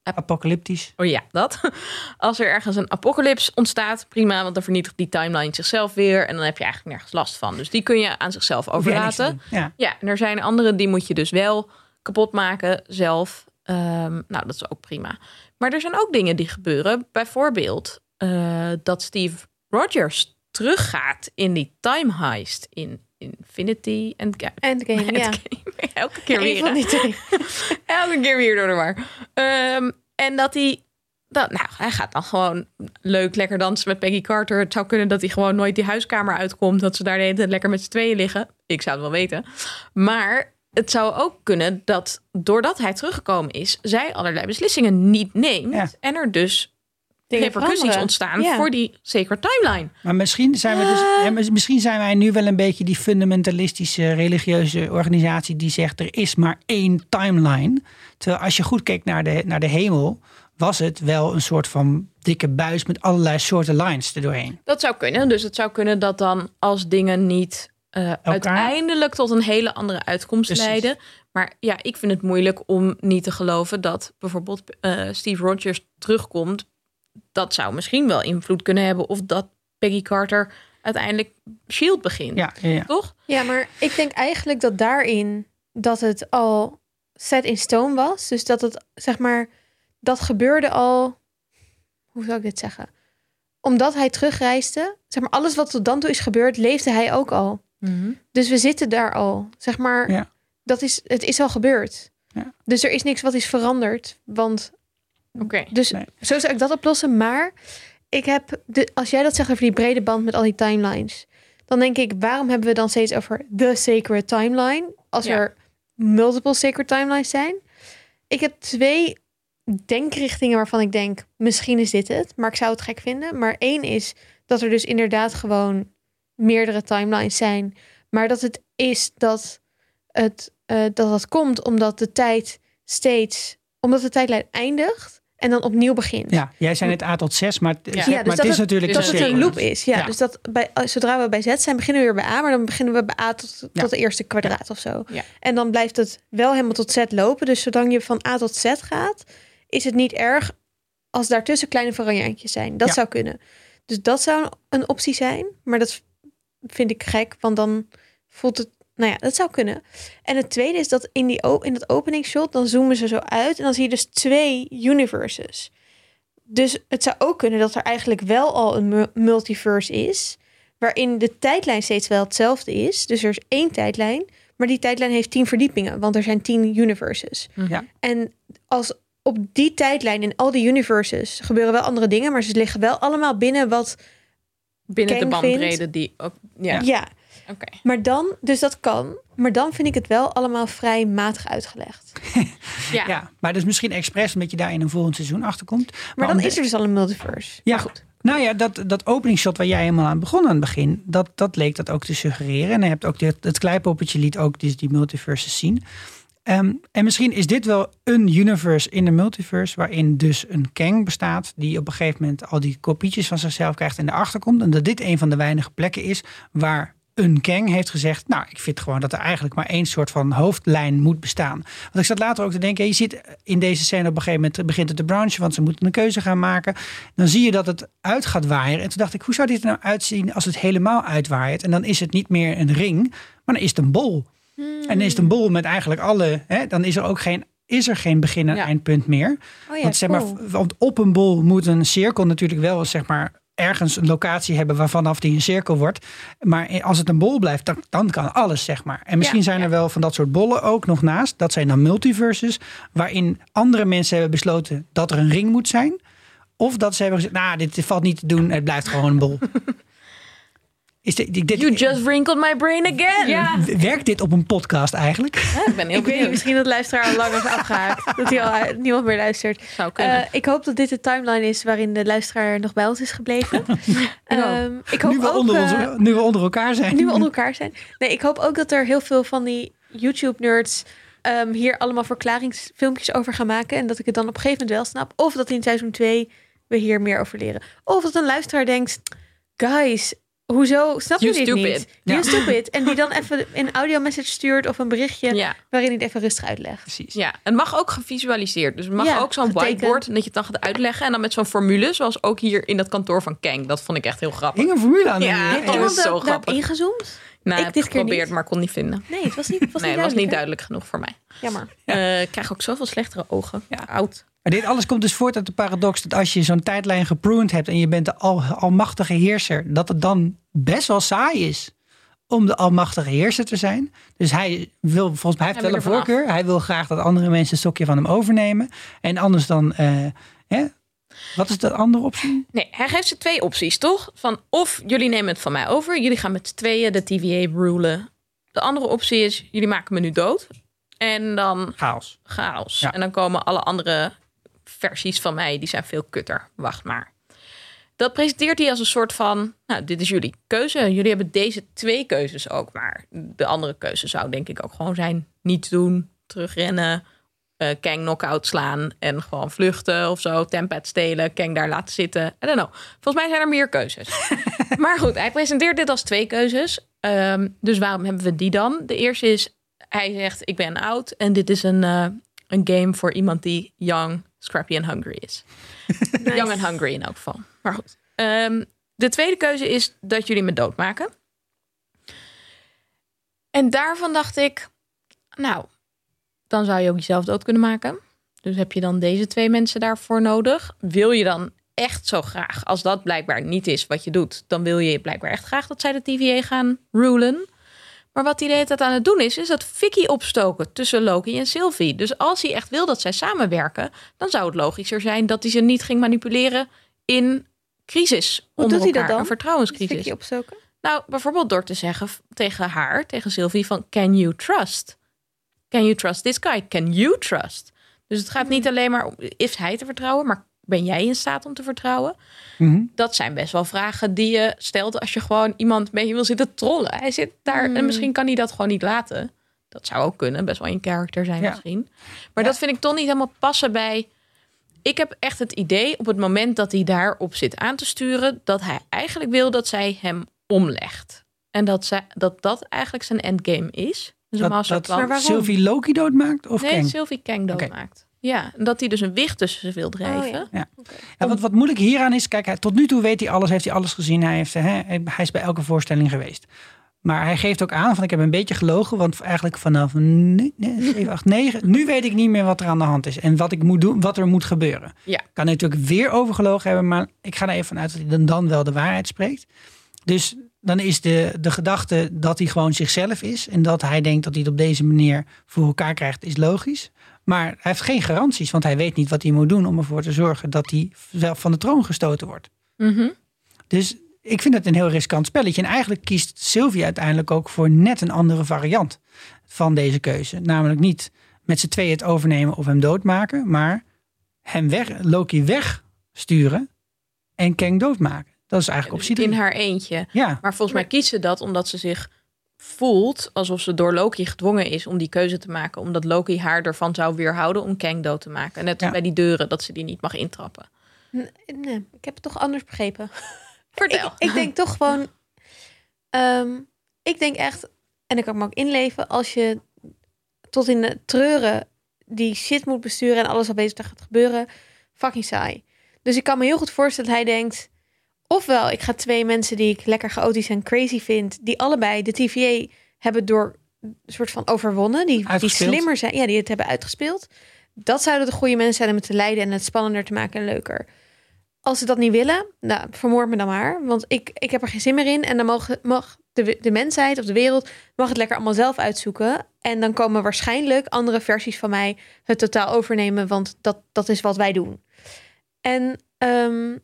Apocalyptisch. oh ja, dat. Als er ergens een apocalyps ontstaat, prima, want dan vernietigt die timeline zichzelf weer en dan heb je eigenlijk nergens last van. Dus die kun je aan zichzelf overlaten. Ja. Ja, en er zijn andere die moet je dus wel kapot maken zelf. Ehm, nou, dat is ook prima. Maar er zijn ook dingen die gebeuren. Bijvoorbeeld eh, dat Steve Rogers teruggaat in die time heist in Infinity Endga- Endgame, ja. Endgame. Elke keer weer. van hè? die twee. Elke keer weer door de war. Ehm, en dat hij... Dat, nou, hij gaat dan gewoon leuk lekker dansen met Peggy Carter. Het zou kunnen dat hij gewoon nooit die huiskamer uitkomt. Dat ze daar de hele tijd lekker met z'n tweeën liggen. Ik zou het wel weten. Maar het zou ook kunnen dat doordat hij teruggekomen is... zij allerlei beslissingen niet neemt. Ja. En er dus Dingen repercussies ontstaan Ja. voor die sacred timeline. Maar misschien zijn we dus, misschien zijn wij nu wel een beetje die fundamentalistische religieuze organisatie die zegt er is maar één timeline. Terwijl als je goed keek naar de, naar de hemel, was het wel een soort van dikke buis met allerlei soorten lines erdoorheen. Dat zou kunnen. Dus het zou kunnen dat dan als dingen niet eh, uiteindelijk tot een hele andere uitkomst Precies. leiden. Maar ja, ik vind het moeilijk om niet te geloven dat bijvoorbeeld eh, Steve Rogers terugkomt. Dat zou misschien wel invloed kunnen hebben of dat Peggy Carter uiteindelijk Shield begint. Ja, ja, ja. Toch? Ja, maar ik denk eigenlijk dat daarin dat het al set in stone was. Dus dat het, zeg maar, dat gebeurde al. Hoe zou ik dit zeggen? Omdat hij terugreisde, zeg maar, alles wat tot dan toe is gebeurd, leefde hij ook al. Dus we zitten daar al, zeg maar. Ja. Dat is, het is al gebeurd. Ja. Dus er is niks wat is veranderd. Want Oké. dus Nee. zo zou ik dat oplossen. Maar ik heb, de, als jij dat zegt over die brede band met al die timelines, dan denk ik, waarom hebben we dan steeds over the sacred timeline? Als Ja. er multiple sacred timelines zijn. Ik heb twee denkrichtingen waarvan ik denk, misschien is dit het, maar ik zou het gek vinden. Maar één is dat er dus inderdaad gewoon meerdere timelines zijn, maar dat het is dat het eh, dat dat komt omdat de tijd steeds, omdat de tijdlijn eindigt en dan opnieuw begint. Ja, jij zei net A tot 6, maar, het- Ja. maar Ja, dus het dat is het- natuurlijk dat Dus het een loop is. Ja, Ja. dus dat bij, zodra we bij Z zijn, beginnen we weer bij A, maar dan beginnen we bij A tot, Ja. tot de eerste kwadraat of zo. Ja. En dan blijft het wel helemaal tot Z lopen. Dus zolang je van A tot Z gaat, is het niet erg als daartussen kleine variantjes zijn. Dat Ja. zou kunnen. Dus dat zou een optie zijn, maar dat vind ik gek, want dan voelt het. Nou ja, dat zou kunnen. En het tweede is dat in, die, in dat openingsshot, dan zoomen ze zo uit en dan zie je dus twee universes. Dus het zou ook kunnen dat er eigenlijk wel al een mu- multiverse is, waarin de tijdlijn steeds wel hetzelfde is. Dus er is één tijdlijn, maar die tijdlijn heeft tien verdiepingen, want er zijn tien universes. Ja. En als op die tijdlijn in al die universes gebeuren wel andere dingen, maar ze liggen wel allemaal binnen wat. Binnen de bandbreedte vindt- die ook. Ja, Ja. Maar dan, dus dat kan, maar dan vind ik het wel allemaal vrij matig uitgelegd. Ja. Ja, maar dus misschien expres omdat je daar in een volgend seizoen achter komt. Maar dan de- is er dus al een multiverse. Ja, Maar goed. Nou ja, dat, dat openingsshot waar jij helemaal aan begon aan het begin, dat, dat leek dat ook te suggereren. En je hebt ook dit, het kleipoppetje liet ook dus die multiverses zien. Ehm, en misschien is dit wel een universe in de multiverse, waarin dus een Kang bestaat, die op een gegeven moment al die kopietjes van zichzelf krijgt en erachter komt. En dat dit een van de weinige plekken is waar Kang heeft gezegd, nou, ik vind gewoon dat er eigenlijk maar één soort van hoofdlijn moet bestaan. Want ik zat later ook te denken, je ziet in deze scène op een gegeven moment begint het te branchen, want ze moeten een keuze gaan maken. Dan zie je dat het uit gaat waaien. En toen dacht ik, hoe zou dit er nou uitzien als het helemaal uitwaait? En dan is het niet meer een ring, maar dan is het een bol. En dan is het een bol met eigenlijk alle, hè, dan is er ook geen, is er geen begin en Ja. eindpunt meer. Oh ja, want, zeg maar, cool. want op een bol moet een cirkel natuurlijk wel zeg maar, ergens een locatie hebben waarvanaf die een cirkel wordt. Maar als het een bol blijft, dan, dan kan alles, zeg maar. En misschien Ja, zijn er ja. wel van dat soort bollen ook nog naast. Dat zijn dan multiverses, waarin andere mensen hebben besloten dat er een ring moet zijn. Of dat ze hebben gezegd, nou, dit valt niet te doen, het blijft gewoon een bol. Is dit, dit, You just wrinkled my brain again. Ja. Werkt dit op een podcast eigenlijk? ik ben heel Ik weet niet, benieuwd. misschien dat luisteraar al lang is afgehaakt. dat hij al niemand meer luistert. Zou kunnen. Eh, ik hoop dat dit de timeline is waarin de luisteraar nog bij ons is gebleven. Ehm, ik hoop Nu we, ook, onder eh, ons, nu we onder elkaar zijn. nu we onder elkaar zijn. Nee, ik hoop ook dat er heel veel van die YouTube-nerds ehm, hier allemaal verklaringsfilmpjes over gaan maken. En dat ik het dan op een gegeven moment wel snap. Of dat in seizoen 2 we hier meer over leren. Of dat een luisteraar denkt, guys, hoezo snap je You dit stupid. niet? You stupid. En die dan even een audio message stuurt of een berichtje ja. waarin hij het even rustig uitlegt. Precies. ja, het mag ook gevisualiseerd. Dus het mag Ja, ook zo'n whiteboard en dat je het dan gaat uitleggen. En dan met zo'n formule, zoals ook hier in dat kantoor van Kang. Dat vond ik echt heel grappig. Hing een formule aan. Ja, dat is zo daarop grappig. ingezoomd? Nou, ik heb geprobeerd, maar kon niet vinden. Nee, het was niet, het was nee, niet het was niet duidelijk, duidelijk genoeg voor mij. Jammer. Eh, ik krijg ook zoveel slechtere ogen. Ja. Oud. Maar dit alles komt dus voort uit de paradox dat als je zo'n tijdlijn gepruned hebt en je bent de al, almachtige heerser, dat het dan best wel saai is om de almachtige heerser te zijn. Dus hij wil volgens mij hij heeft Hij wel een voorkeur. Hij wil graag dat andere mensen een stokje van hem overnemen. En anders dan, eh, hè? wat is de andere optie? Nee, hij geeft ze twee opties, toch? Van of jullie nemen het van mij over, jullie gaan met z'n tweeën de TVA rulen. De andere optie is, jullie maken me nu dood. En dan Chaos. chaos. Ja. En dan komen alle andere versies van mij, die zijn veel kutter. Wacht maar. dat presenteert hij als een soort van, nou, dit is jullie keuze. Jullie hebben deze twee keuzes ook. Maar de andere keuze zou denk ik ook gewoon zijn, niet doen, terugrennen, eh Kang knock-out slaan en gewoon vluchten of zo. Tempad stelen, Kang daar laten zitten. I don't know. Volgens mij zijn er meer keuzes. maar goed, hij presenteert dit als twee keuzes. Ehm, dus waarom hebben we die dan? De eerste is, hij zegt, ik ben oud en dit is een, eh, een game voor iemand die young, scrappy en hungry is. Young en hungry in elk geval. Maar goed. Ehm, de tweede keuze is dat jullie me doodmaken. En daarvan dacht ik, nou, dan zou je ook jezelf dood kunnen maken. Dus heb je dan deze twee mensen daarvoor nodig? Wil je dan echt zo graag, als dat blijkbaar niet is wat je doet, dan wil je blijkbaar echt graag dat zij de TVA gaan rulen. Maar wat hij de hele tijd aan het doen is, is dat Vicky opstoken tussen Loki en Sylvie. Dus als hij echt wil dat zij samenwerken, dan zou het logischer zijn dat hij ze niet ging manipuleren in crisis. Hoe doet hij dat dan? Een vertrouwenscrisis. Fikkie opstoken? Nou, bijvoorbeeld door te zeggen tegen haar, tegen Sylvie, van can you trust? Can you trust this guy? Can you trust? Dus het gaat niet alleen maar om is hij te vertrouwen, maar ben jij in staat om te vertrouwen? Mhm. Dat zijn best wel vragen die je stelt als je gewoon iemand mee wil zitten trollen. Hij zit daar en misschien kan hij dat gewoon niet laten. Dat zou ook kunnen, best wel in character zijn Ja. misschien. Maar Ja. dat vind ik toch niet helemaal passen bij. Ik heb echt het idee op het moment dat hij daarop zit aan te sturen, dat hij eigenlijk wil dat zij hem omlegt. En dat zij, dat, dat eigenlijk zijn endgame is. Dus een Dat, dat masterplan. Maar waarom? Sylvie Loki doodmaakt? Of Nee, Kang? Sylvie Kang doodmaakt. Ja, en dat hij dus een wicht tussen ze wil drijven. Oh, ja. Ja, wat, wat moeilijk hieraan is, kijk, hij, tot nu toe weet hij alles, heeft hij alles gezien. Hij, heeft, hè, hij is bij elke voorstelling geweest. Maar hij geeft ook aan van ik heb een beetje gelogen, want eigenlijk vanaf ne- ne- 7, 8, 9, nu weet ik niet meer wat er aan de hand is en wat ik moet doen, wat er moet gebeuren. Ja. Kan hij natuurlijk weer overgelogen hebben, maar ik ga er even vanuit dat hij dan, dan wel de waarheid spreekt. Dus dan is de, de gedachte dat hij gewoon zichzelf is en dat hij denkt dat hij het op deze manier voor elkaar krijgt, is logisch. Maar hij heeft geen garanties, want hij weet niet wat hij moet doen om ervoor te zorgen dat hij zelf van de troon gestoten wordt. Mhm. Dus ik vind het een heel riskant spelletje. En eigenlijk kiest Sylvie uiteindelijk ook voor net een andere variant van deze keuze. Namelijk niet met z'n tweeën het overnemen of hem doodmaken, maar hem weg, Loki wegsturen en Kang doodmaken. Dat is eigenlijk optie In haar eentje. Ja, Maar volgens mij kiest ze dat omdat ze zich voelt alsof ze door Loki gedwongen is om die keuze te maken. Omdat Loki haar ervan zou weerhouden om Kang dood te maken. Net als Ja. bij die deuren, dat ze die niet mag intrappen. Nee, nee, ik heb het toch anders begrepen. Vertel. Ik, ik denk toch gewoon. ehm, ik denk echt, en ik kan me ook inleven, als je tot in de treuren die shit moet besturen en alles al bezig gaat gebeuren, fucking saai. Dus ik kan me heel goed voorstellen dat hij denkt, ofwel ik ga twee mensen die ik lekker chaotisch en crazy vind, die allebei de TVA hebben door een soort van overwonnen, die, die slimmer zijn, ja, die het hebben uitgespeeld. Dat zouden de goede mensen zijn om het te leiden en het spannender te maken en leuker. Als ze dat niet willen, nou, vermoord me dan maar. Want ik, ik heb er geen zin meer in. En dan mogen, mag de, de mensheid of de wereld mag het lekker allemaal zelf uitzoeken. En dan komen waarschijnlijk andere versies van mij het totaal overnemen. Want dat, dat is wat wij doen. En ehm,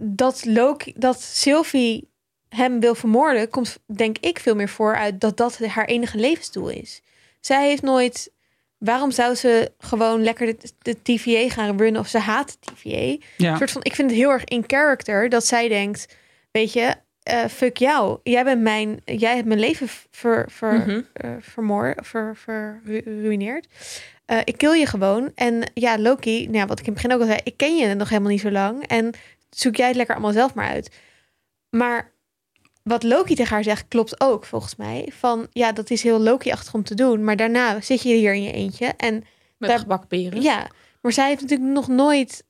dat, Loki, dat Sylvie hem wil vermoorden, komt denk ik veel meer voor uit dat dat haar enige levensdoel is. Zij heeft nooit. Waarom zou ze gewoon lekker de, de TVA gaan runnen of ze haat de TVA? ja. Een soort van, ik vind het heel erg in character dat zij denkt, weet je, eh, fuck jou. Jij bent mijn, jij hebt mijn leven ver, ver, Mhm. eh, vermoor, ver, verruineerd. Eh, ik kill je gewoon. En ja, Loki, nou, ja, wat ik in het begin ook al zei, ik ken je nog helemaal niet zo lang. En zoek jij het lekker allemaal zelf maar uit. Maar wat Loki tegen haar zegt, klopt ook volgens mij. Van ja, dat is heel Loki-achtig om te doen. Maar daarna zit je hier in je eentje. En Met daar- ja, maar zij heeft natuurlijk nog nooit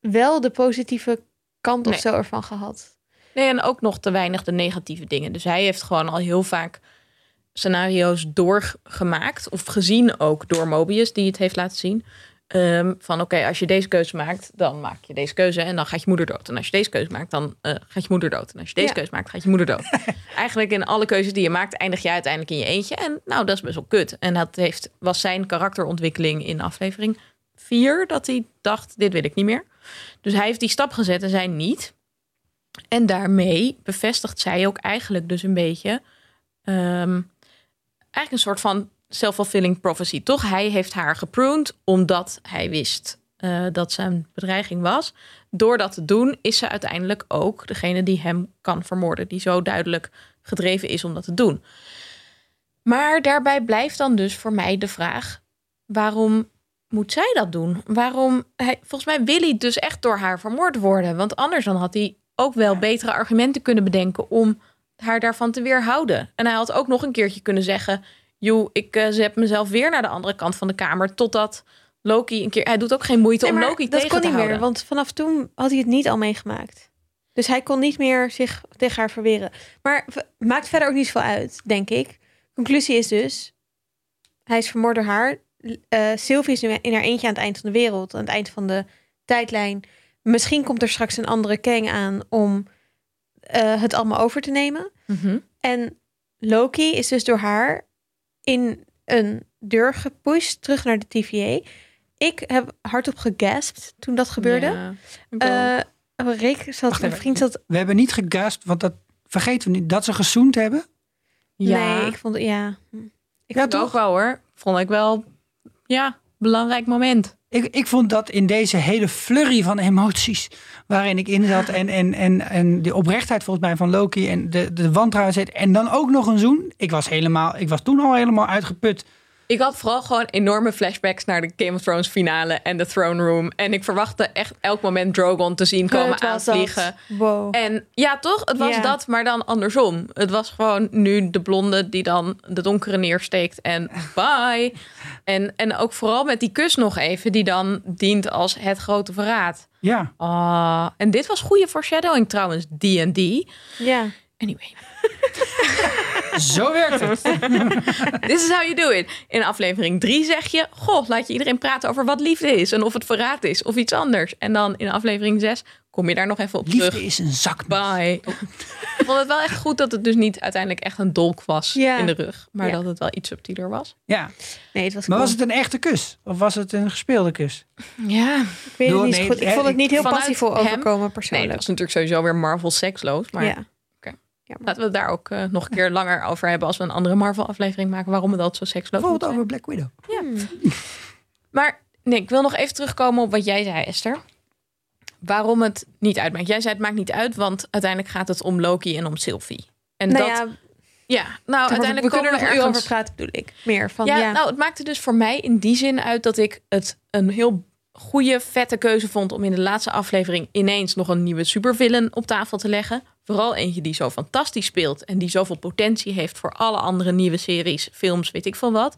wel de positieve kant of zo ervan gehad. Nee, en ook nog te weinig de negatieve dingen. Dus hij heeft gewoon al heel vaak scenario's doorgemaakt. Of gezien ook door Mobius, die het heeft laten zien. Ehm, van oké, als je deze keuze maakt, dan maak je deze keuze en dan gaat je moeder dood. En als je deze keuze maakt, dan eh, gaat je moeder dood. En als je deze Ja. keuze maakt, gaat je moeder dood. Eigenlijk in alle keuzes die je maakt, eindig je uiteindelijk in je eentje. En nou, dat is best wel kut. En dat heeft, was zijn karakterontwikkeling in aflevering 4, dat hij dacht, dit wil ik niet meer. Dus hij heeft die stap gezet en zij niet. En daarmee bevestigt zij ook eigenlijk dus een beetje... ehm, eigenlijk een soort van self-fulfilling prophecy. Toch, hij heeft haar gepruned omdat hij wist... eh, dat ze een bedreiging was. Door dat te doen is ze uiteindelijk ook degene die hem kan vermoorden. Die zo duidelijk gedreven is om dat te doen. Maar daarbij blijft dan dus voor mij de vraag: waarom moet zij dat doen? Waarom? Hij, volgens mij wil hij dus echt door haar vermoord worden. Want anders dan had hij ook wel betere argumenten kunnen bedenken om haar daarvan te weerhouden. En hij had ook nog een keertje kunnen zeggen: Joe, ik uh, zet mezelf weer naar de andere kant van de kamer. Totdat Loki een keer. Hij doet ook geen moeite Nee, om Loki dat tegen kon te niet houden. meer, want vanaf toen had hij het niet al meegemaakt. Dus hij kon niet meer zich tegen haar verweren. Maar maakt verder ook niet zoveel uit, denk ik. Conclusie is dus, hij is vermoord door haar. Eh Sylvie is nu in haar eentje aan het eind van de wereld, aan het eind van de tijdlijn. Misschien komt er straks een andere Kang aan om eh, het allemaal over te nemen. Mhm. En Loki is dus door haar in een deur gepusht terug naar de TVA. Ik heb hardop gegaspt toen dat gebeurde. Ja. Eh, Rick zat, Wacht mijn vriend zat. We hebben niet gegaspt, want dat vergeten we niet. Dat ze gezoend hebben. ja, Nee, ik vond ja. hm. Ik Ja, vond ik ook wel hoor. Vond ik wel, ja, belangrijk moment. Ik, ik vond dat in deze hele flurry van emoties waarin ik in zat. En, en, en, en de oprechtheid volgens mij van Loki en de, de wantrouwen. En dan ook nog een zoen. Ik was, helemaal, ik was toen al helemaal uitgeput. Ik had vooral gewoon enorme flashbacks naar de Game of Thrones finale en de throne room. En ik verwachtte echt elk moment Drogon te zien komen Het was dat. aanvliegen. Wow. En ja, toch? Het was Ja. dat, maar dan andersom. Het was gewoon nu de blonde die dan de donkere neersteekt en bye. En, en ook vooral met die kus nog even, die dan dient als het grote verraad. Ja, Ah, en dit was goede foreshadowing trouwens, D&D. Ja. Anyway, zo werkt het. this is how you do it. In aflevering 3 zeg je, goh, laat je iedereen praten over wat liefde is en of het verraad is of iets anders. En dan in aflevering 6 kom je daar nog even op terug. Liefde is een zak. Bye. Ik vond het wel echt goed dat het dus niet uiteindelijk echt een dolk was Ja. in de rug. Maar Ja. dat het wel iets subtieler was. Ja, Nee, het was maar cool. was het een echte kus? Of was het een gespeelde kus? Ja, Ik weet het niet nee, goed. Ik vond het niet heel passievol overkomen nee, persoonlijk. dat was natuurlijk sowieso weer Marvel seksloos. Maar ja. Ja, maar- laten we het daar ook eh, nog een keer langer over hebben als we een andere Marvel aflevering maken. Waarom het dat zo seksloos Bijvoorbeeld over Black Widow. Hmm. Maar nee, ik wil nog even terugkomen op wat jij zei, Esther. Waarom het niet uitmaakt. Jij zei het maakt niet uit, want uiteindelijk gaat het om Loki en om Sylvie. En Nou dat, ja, ja, nou, we uiteindelijk kunnen er komen nog we een uur ergens... over praten, bedoel ik. Meer van, ja, ja. nou, het maakte dus voor mij in die zin uit dat ik het een heel goede, vette keuze vond om in de laatste aflevering ineens nog een nieuwe supervillain op tafel te leggen. Vooral eentje die zo fantastisch speelt en die zoveel potentie heeft voor alle andere nieuwe series, films, weet ik veel wat.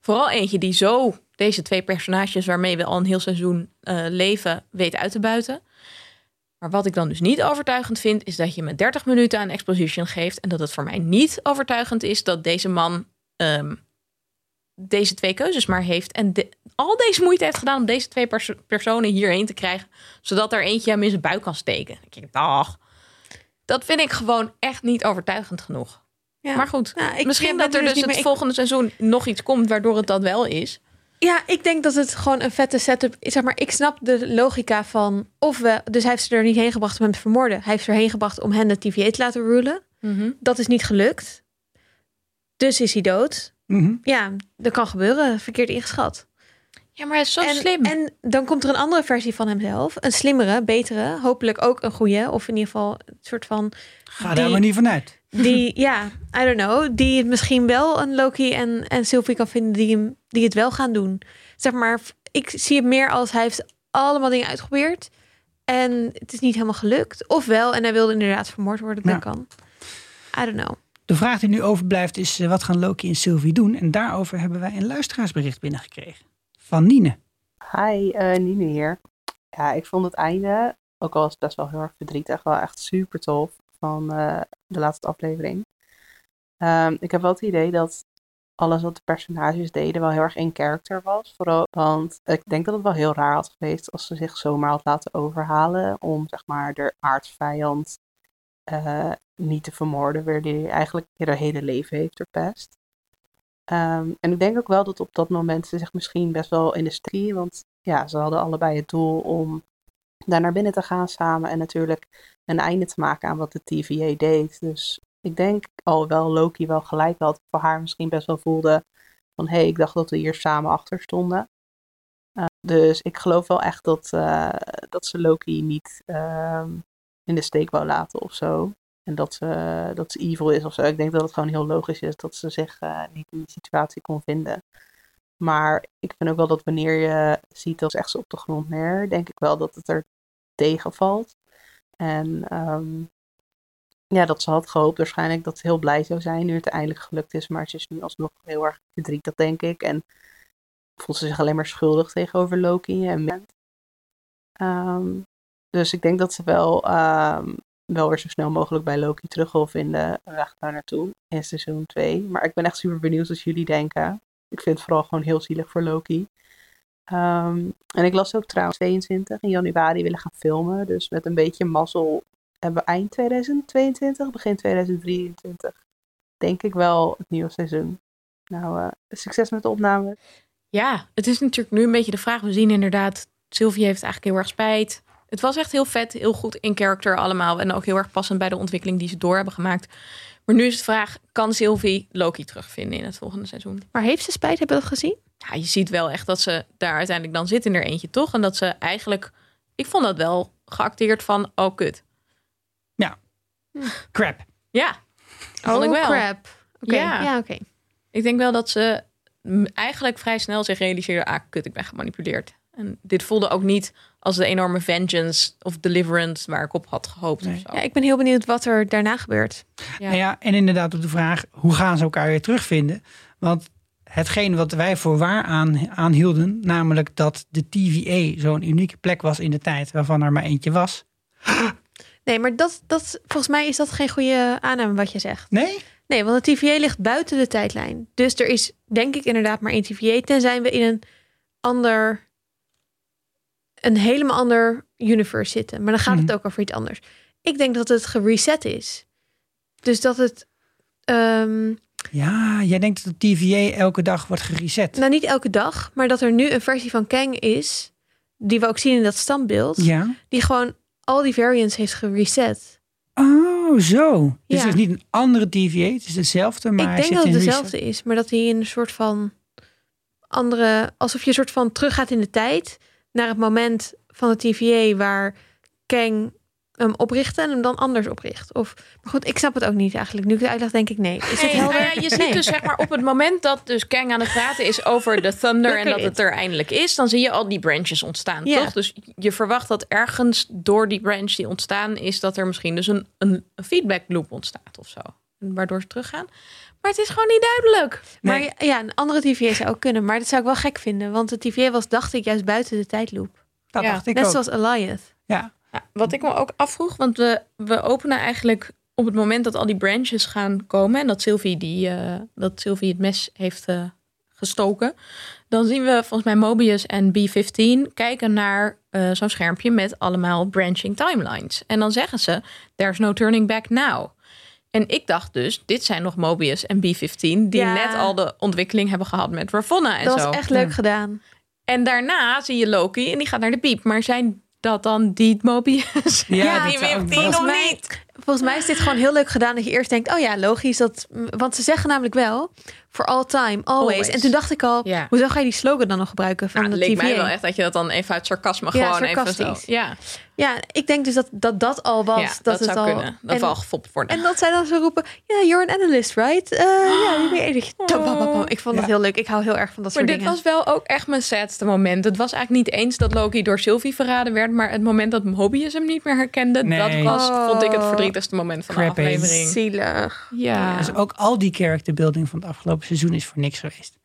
Vooral eentje die zo deze twee personages waarmee we al een heel seizoen eh, leven weet uit te buiten. Maar wat ik dan dus niet overtuigend vind, is dat je me 30 minuten aan exposition geeft. En dat het voor mij niet overtuigend is dat deze man ehm, deze twee keuzes maar heeft. En al deze moeite heeft gedaan om deze twee perso- personen hierheen te krijgen. Zodat er eentje hem in zijn buik kan steken. Dan denk ik, dag. Dat vind ik gewoon echt niet overtuigend genoeg. Ja. Maar goed, Nou, ik misschien dat er dus dus het meer- volgende seizoen nog iets komt waardoor het dat wel is. Ja, ik denk dat het gewoon een vette setup is. Zeg maar, ik snap de logica van... Of we, dus hij heeft ze er niet heen gebracht om hem te vermoorden. Hij heeft ze erheen gebracht om hen de TVA te laten rulen. Dat is niet gelukt. Dus is hij dood. Mhm. Ja, dat kan gebeuren. Verkeerd ingeschat. Ja, maar hij is zo en, slim. En dan komt er een andere versie van hemzelf. Een slimmere, betere. Hopelijk ook een goede. Of in ieder geval een soort van... Ga daar maar niet vanuit. Die, ja, I don't know. Die het misschien wel een Loki en, en Sylvie kan vinden die, hem, die het wel gaan doen. Zeg maar, ik zie het meer als hij heeft allemaal dingen uitgeprobeerd. En het is niet helemaal gelukt. Of wel, en hij wilde inderdaad vermoord worden. Dat Ja. kan. I don't know. De vraag die nu overblijft is, eh, wat gaan Loki en Sylvie doen? En daarover hebben wij een luisteraarsbericht binnengekregen. Nine. Hi, eh Nine hier. Ja, ik vond het einde, ook al was het best wel heel erg verdrietig, wel echt super tof van eh, de laatste aflevering. Ehm, ik heb wel het idee dat alles wat de personages deden wel heel erg in character was. Vooral, want ik denk dat het wel heel raar had geweest als ze zich zomaar had laten overhalen om zeg maar de aardsvijand eh, niet te vermoorden, waar die eigenlijk haar hele leven heeft verpest. Ehm, en ik denk ook wel dat op dat moment ze zich misschien best wel in de steek, want ja, ze hadden allebei het doel om daar naar binnen te gaan samen en natuurlijk een einde te maken aan wat de TVA deed. Dus ik denk al wel Loki wel gelijk had, voor haar misschien best wel voelde van hé, hey, ik dacht dat we hier samen achter stonden. Eh, Dus ik geloof wel echt dat, eh, dat ze Loki niet ehm, in de steek wou laten of zo. En dat ze, dat ze evil is of zo. Ik denk dat het gewoon heel logisch is dat ze zich eh, niet in die situatie kon vinden. Maar ik vind ook wel dat wanneer je ziet dat ze echt zo op de grond neer, denk ik wel dat het er tegenvalt. En ehm, ja, dat ze had gehoopt waarschijnlijk dat ze heel blij zou zijn nu het eindelijk gelukt is. Maar ze is nu alsnog heel erg verdrietig, denk ik. En voelt ze zich alleen maar schuldig tegenover Loki en Ehm, dus ik denk dat ze wel, ehm, wel weer zo snel mogelijk bij Loki terug wil vinden. Weg daar naartoe in seizoen 2. Maar ik ben echt super benieuwd wat jullie denken. Ik vind het vooral gewoon heel zielig voor Loki. Ehm, en ik las ook trouwens 22 in januari willen gaan filmen. Dus met een beetje mazzel hebben we eind 2022, begin 2023. Denk ik wel het nieuwe seizoen. Nou, eh, succes met de opname. Ja, het is natuurlijk nu een beetje de vraag. We zien inderdaad, Sylvie heeft eigenlijk heel erg spijt. Het was echt heel vet, heel goed in character allemaal. En ook heel erg passend bij de ontwikkeling die ze door hebben gemaakt. Maar nu is de vraag, kan Sylvie Loki terugvinden in het volgende seizoen? Maar heeft ze spijt? Hebben we dat gezien? Ja, je ziet wel echt dat ze daar uiteindelijk dan zit in er eentje, toch? En dat ze eigenlijk, ik vond dat wel geacteerd van, oh kut. Crap. Ja, vond ik wel. Oh, crap. Oké, Ja. ja, oké. Ik denk wel dat ze eigenlijk vrij snel zich realiseerde, ah kut, ik ben gemanipuleerd. En dit voelde ook niet als de enorme vengeance of deliverance waar ik op had gehoopt. Nee. Of zo. Ja, ik ben heel benieuwd wat er daarna gebeurt. Ja. Nou ja, en inderdaad op de vraag, hoe gaan ze elkaar weer terugvinden? Want hetgeen wat wij voor waar aan, aanhielden, namelijk dat de TVA zo'n unieke plek was in de tijd, waarvan er maar eentje was. Nee, maar dat, dat, volgens mij is dat geen goede aanname wat je zegt. Nee? Nee, want de TVA ligt buiten de tijdlijn. Dus er is denk ik inderdaad maar één TVA. Tenzij we in een ander, een helemaal ander universe zitten. Maar dan gaat het Mhm. ook over iets anders. Ik denk dat het gereset is. Dus dat het, ehm, Ja, jij denkt dat de TVA elke dag wordt gereset. nou niet elke dag, maar dat er nu een versie van Kang is, die we ook zien in dat standbeeld, Ja. die gewoon al die variants heeft gereset. Oh, zo. Dus het is niet een andere TVA, het is dezelfde, maar ik denk dat het dezelfde is, maar dat hij in een soort van andere, alsof je een soort van teruggaat in de tijd naar het moment van de TVA waar Kang hem oprichtte en hem dan anders opricht. Of, maar goed, ik snap het ook niet eigenlijk. Nu ik het uitleg, denk ik nee. Is het helder? nou ja, je ziet Nee. dus zeg maar op het moment dat dus Kang aan het praten is over de Thunder en dat het er eindelijk is, dan zie je al die branches ontstaan, Ja. toch? Dus je verwacht dat ergens door die branch die ontstaan is, dat er misschien dus een, een, een feedback loop ontstaat of zo. Waardoor ze teruggaan. Maar het is gewoon niet duidelijk. Maar ja, een andere TVA zou ook kunnen, maar dat zou ik wel gek vinden, want de TVA was, dacht ik, juist buiten de tijdloop. Dat Ja, dacht ik Net ook. zoals Eliath. Ja. Ja, wat ik me ook afvroeg, want we, we openen eigenlijk op het moment dat al die branches gaan komen en dat Sylvie, die, eh, dat Sylvie het mes heeft eh, gestoken, dan zien we volgens mij Mobius en B15 kijken naar eh, zo'n schermpje met allemaal branching timelines. En dan zeggen ze, there's no turning back now. En ik dacht dus, dit zijn nog Mobius en B15 die Ja. net al de ontwikkeling hebben gehad met Ravonna en Dat zo. was echt leuk Ja. gedaan. En daarna zie je Loki en die gaat naar de piep. Maar zijn dat dan die Mobius? Ja, die dat 15 best- of mij- niet? Volgens mij is dit gewoon heel leuk gedaan dat je eerst denkt, oh ja, logisch. Dat, want ze zeggen namelijk wel, for all time, always. Always. En toen dacht ik al, Ja. hoezo ga je die slogan dan nog gebruiken van Nou, de het leek TVA? mij wel echt dat je dat dan even uit sarcasme Ja, gewoon even sarcastisch. zo... Ja, Ja, ik denk dus dat dat, dat al was. ja dat, dat, het zou al, kunnen. Dat en, al gefopt worden. en dat zij dan zo roepen, ja, you're an analyst, right? Eh, ja, die weet ik. Ik vond dat Ja. heel leuk. Ik hou heel erg van dat maar soort dit dingen. was wel ook echt mijn sadste moment. Het was eigenlijk niet eens dat Loki door Sylvie verraden werd... maar het moment dat Mobius hem niet meer herkende... Nee. dat was, vond ik het Oh. verdrietigste moment van de Crappy. aflevering. Zielig. Ja. Dus ook al die character building van het afgelopen seizoen is voor niks geweest.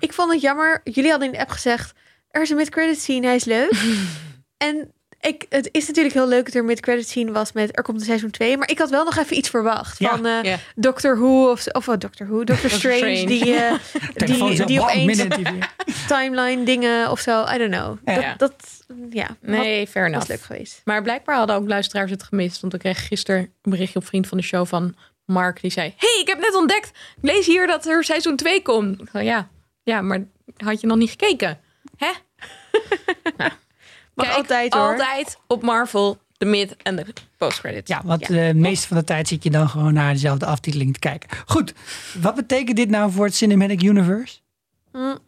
Ik vond het jammer. Jullie hadden in de app gezegd, er is een mid-credit scene, hij is leuk. en ik, het is natuurlijk heel leuk dat er mid-credit scene was met er komt een seizoen 2. Maar ik had wel nog even iets verwacht. Ja. Van eh, Ja. Doctor Who of, of wat Doctor Who, Doctor Strange, Strange. die, eh, Telefoon die, die opeens timeline dingen of zo. I don't know. Ja. Dat, dat ja, Nee, fair had, was enough. leuk geweest. Maar blijkbaar hadden ook luisteraars het gemist. Want ik kreeg gisteren een berichtje op Vriend van de Show van Mark. Die zei, hey, ik heb net ontdekt. Ik lees hier dat er seizoen 2 komt. Ik zei, ja, ja, maar had je nog niet gekeken? Hè? Mag Kijk altijd hoor. Altijd op Marvel, de mid- en de post-credits. Ja, want de meeste van de tijd zit je dan gewoon naar dezelfde aftiteling te kijken. Goed, wat betekent dit nou voor het Cinematic Universe? Mm.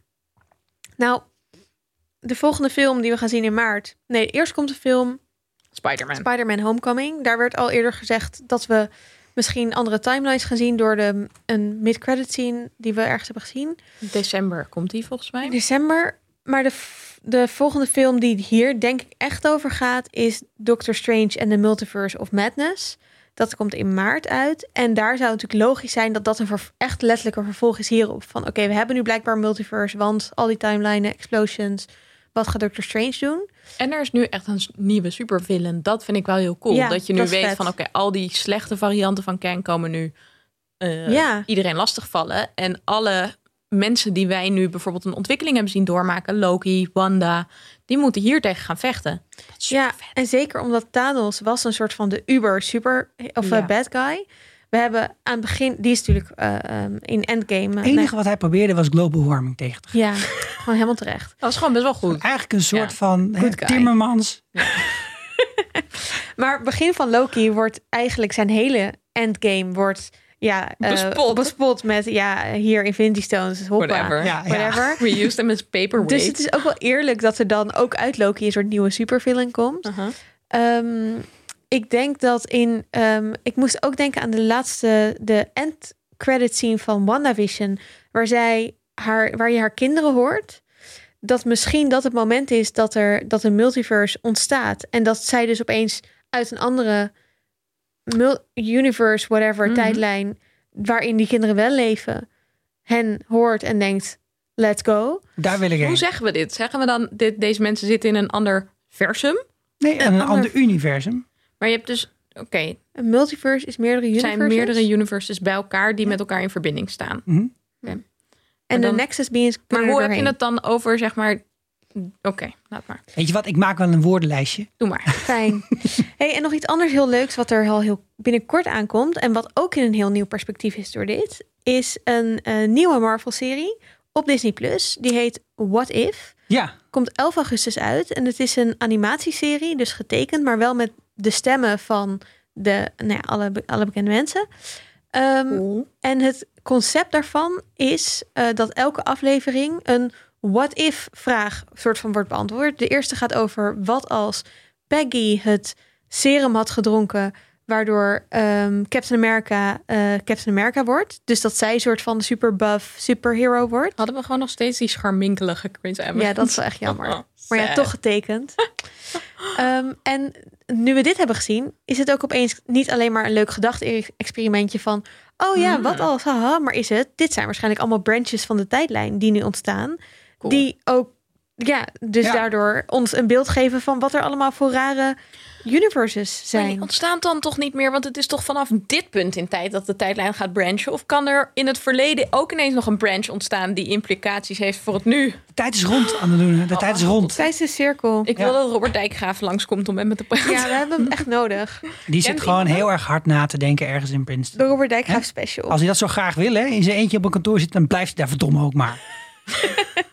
Nou, de volgende film die we gaan zien in maart. Nee, eerst komt de film Spider-Man. Spider-Man Homecoming. Daar werd al eerder gezegd dat we misschien andere timelines gaan zien door de, een mid-credit scene die we ergens hebben gezien. December komt die volgens mij. december. Maar de, de volgende film die hier denk ik echt over gaat is Doctor Strange and the Multiverse of Madness. Dat komt in maart uit. En daar zou het natuurlijk logisch zijn dat dat een echt letterlijk een vervolg is hierop. Van oké, we hebben nu blijkbaar een multiverse, want al die timelines, explosions. Wat gaat Doctor Strange doen? En er is nu echt een nieuwe supervillain. Dat vind ik wel heel cool. Ja, dat je nu dat weet vet. van oké, al die slechte varianten van Kang komen nu eh, Ja. iedereen lastigvallen. En alle mensen die wij nu bijvoorbeeld een ontwikkeling hebben zien doormaken, Loki, Wanda, die moeten hier tegen gaan vechten. Ja, en zeker omdat Thanos was een soort van de uber super of Ja. eh, bad guy. We hebben aan het begin, die is natuurlijk eh, ehm, in Endgame. eh, Het enige wat hij probeerde was global warming tegen te gaan. Ja, gewoon helemaal terecht. Dat was gewoon best wel goed. Eigenlijk een soort Ja. van hè. Timmermans. Maar begin van Loki wordt eigenlijk zijn hele endgame wordt ja eh, Bespot. bespot met ja hier Infinity Stones hoppa, Whatever. Ja, ja. whatever. We used them as paperweight. Dus het is ook wel eerlijk dat er dan ook uit Loki een soort nieuwe supervillain komt. Ehm, ik denk dat in. ehm, ik moest ook denken aan de laatste. De end credit scene van WandaVision. Waar zij haar. Waar je haar kinderen hoort. Dat misschien dat het moment is dat er. Dat een multiverse ontstaat. En dat zij dus opeens uit een andere. mul- universe, whatever, Mhm. tijdlijn. Waarin die kinderen wel leven. Hen hoort en denkt. Let's go. Daar wil ik Hoe heen. zeggen we dit? Zeggen we dan, dit, deze mensen zitten in een ander versum? Nee, een, een ander ander- universum. Maar je hebt dus, oké, Een multiverse is meerdere er universes. zijn meerdere universes bij elkaar die met elkaar in verbinding staan. Mhm. En de Nexus beings Maar hoe heb je het dan over, zeg maar... Oké, laat maar. Weet je wat, ik maak wel een woordenlijstje. Doe maar. Fijn. Hey, en nog iets anders heel leuks wat er al heel binnenkort aankomt. En wat ook in een heel nieuw perspectief is door dit. Is een, eh, nieuwe Marvel-serie op Disney+. Plus. Die heet What If. Ja, Komt 11 augustus uit. En het is een animatieserie, dus getekend. Maar wel met de stemmen van de, nou ja, alle, alle bekende mensen. Ehm, En het concept daarvan is eh, dat elke aflevering een what if vraag soort van wordt beantwoord. De eerste gaat over wat als Peggy het serum had gedronken waardoor ehm, Captain America eh, Captain America wordt. Dus dat zij een soort van super buff superhero wordt. Hadden we gewoon nog steeds die scharminkelige Chris Evans. Ja, dat is wel echt jammer. Oh, Maar ja, toch getekend. Ehm, en nu we dit hebben gezien, is het ook opeens niet alleen maar een leuk gedachte-experimentje van, oh ja, Mm. wat als, haha, maar is het? Dit zijn waarschijnlijk allemaal branches van de tijdlijn die nu ontstaan, Cool. die ook, ja, dus Ja. daardoor ons een beeld geven van wat er allemaal voor rare universes Maar zijn. die ontstaan dan toch niet meer, want het is toch vanaf dit punt in tijd dat de tijdlijn gaat branchen? Of kan er in het verleden ook ineens nog een branch ontstaan die implicaties heeft voor het nu? de tijd is rond, Anneloene. De tijd is rond. Tijdens de cirkel. Ik Ja. wil dat Robert Dijkgraaf langskomt om met me te praten. Ja, we hebben hem echt nodig. Die zit gewoon heel erg hard na te denken ergens in Princeton. De Robert Dijkgraaf special. Als hij dat zo graag wil, hè, in zijn eentje op een kantoor zit, dan blijft hij daar verdomme ook maar.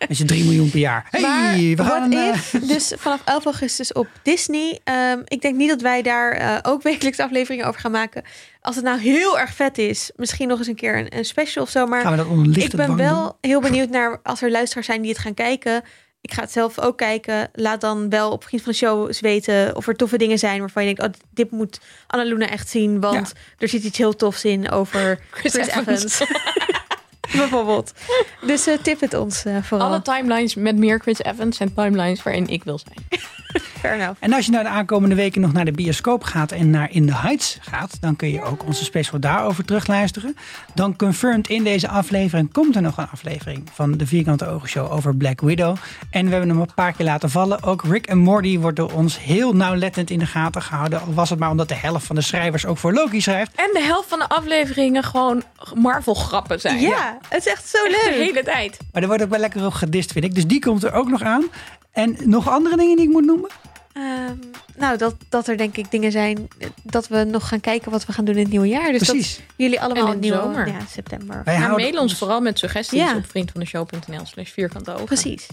Met zijn 3 miljoen per jaar. Hey, maar we gaan... eh, If, dus vanaf 11 augustus op Disney. Ehm, ik denk niet dat wij daar eh, ook wekelijks afleveringen over gaan maken. Als het nou heel erg vet is, misschien nog eens een keer een, een special of zo. Maar gaan we dat onder lichte ik ben wel doen? heel benieuwd naar als er luisteraars zijn die het gaan kijken. Ik ga het zelf ook kijken. Laat dan wel op Vriend van de Show eens weten of er toffe dingen zijn waarvan je denkt, oh, dit moet Annaluna echt zien, want er zit iets heel tofs in over Chris, Chris Evans. Evans. Bijvoorbeeld. Dus eh, tip het ons eh, vooral. Alle timelines met meer Chris Evans zijn timelines waarin ik wil zijn. Fair enough. En als je nou de aankomende weken nog naar de bioscoop gaat en naar In the Heights gaat, dan kun je ook onze special daarover terugluisteren. Dan confirmed in deze aflevering komt er nog een aflevering van de Vierkante Ogen Show over Black Widow. En we hebben hem een paar keer laten vallen. Ook Rick en Morty wordt door ons heel nauwlettend in de gaten gehouden. Al was het maar omdat de helft van de schrijvers ook voor Loki schrijft. En de helft van de afleveringen gewoon Marvel grappen zijn. Ja, het is echt zo Echt de leuk. hele tijd. Maar er wordt ook wel lekker op gedist, vind ik. Dus die komt er ook nog aan. En nog andere dingen die ik moet noemen? Ehm, nou, dat, dat er denk ik dingen zijn dat we nog gaan kijken wat we gaan doen in het nieuwe jaar. Dus Precies. dat jullie allemaal in zomer. ja, september. Wij Maar houden mail ons vooral met suggesties Ja. op vriendvandeshow.nl slash vierkante ogen. Precies.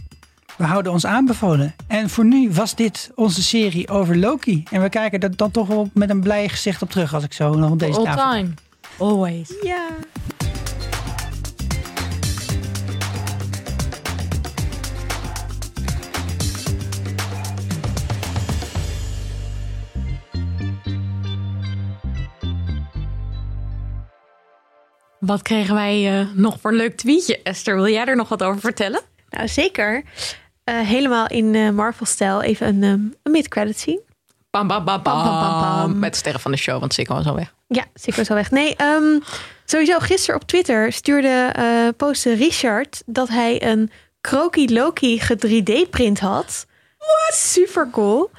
We houden ons aanbevolen. En voor nu was dit onze serie over Loki. En we kijken er dan toch wel met een blij gezicht op terug als ik zo nog op deze All tafel. time. Always. Ja. Wat kregen wij eh, nog voor een leuk tweetje? Esther, wil jij er nog wat over vertellen? Nou, zeker. Eh, helemaal in eh, Marvel-stijl even een, ehm, een mid-credit scene. Bam, bam, bam, Bam, bam, bam, bam. Met sterren van de show, want Sikko was al weg. Ja, Sikko is al weg. Nee, ehm, sowieso gisteren op Twitter stuurde eh postte Richard dat hij een Kroki Loki ge 3D-print had. What? Super cool.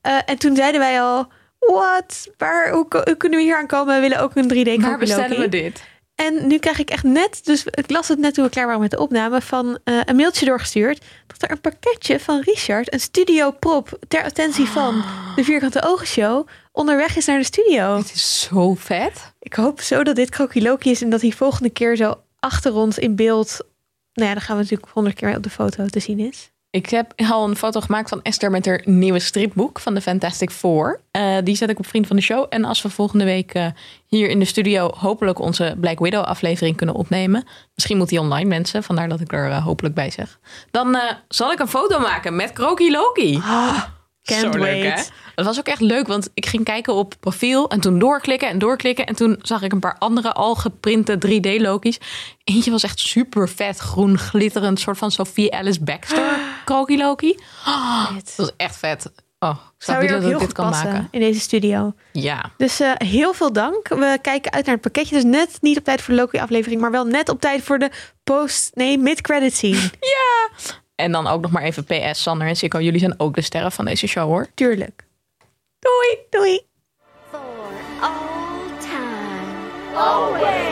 Eh, en toen zeiden wij al, wat? Waar, hoe, kunnen we hier aan komen? We willen ook een 3D Kroki Waar bestellen Loki. we dit? En nu krijg ik echt net, dus ik las het net toen we klaar waren met de opname, van eh, een mailtje doorgestuurd. Dat er een pakketje van Richard, een studio prop ter attentie van de Vierkante Ogen Show, onderweg is naar de studio. Het is zo vet. Ik hoop zo dat dit Kroki Loki is en dat hij volgende keer zo achter ons in beeld. Nou ja, dan gaan we natuurlijk honderd keer mee op de foto te zien is. Ik heb al een foto gemaakt van Esther met haar nieuwe stripboek van de Fantastic Four. Eh, die zet ik op Vriend van de Show. En als we volgende week eh, hier in de studio hopelijk onze Black Widow aflevering kunnen opnemen. Misschien moet die online mensen, vandaar dat ik er eh, hopelijk bij zeg. Dan zal ik een foto maken met Kroki Loki. Can't Zo leuk, wait. hè? Was ook echt leuk, want ik ging kijken op profiel en toen doorklikken en doorklikken. En toen zag ik een paar andere al geprinte 3D-Loki's. Eentje was echt super vet, groen, glitterend, soort van Sophie Alice Baxter Kroki Loki. Dit Dat was echt vet. Oh, ik zou willen dat heel ik dit goed kan maken. in deze studio. Ja. Dus eh, heel veel dank. We kijken uit naar het pakketje. Dus net niet op tijd voor de Loki-aflevering, maar wel net op tijd voor de post, nee, mid-credit scene. En dan ook nog maar even PS, Sander en Sikko. Jullie zijn ook de sterren van deze show, hoor. Tuurlijk. Doei, doei. For all time. Always.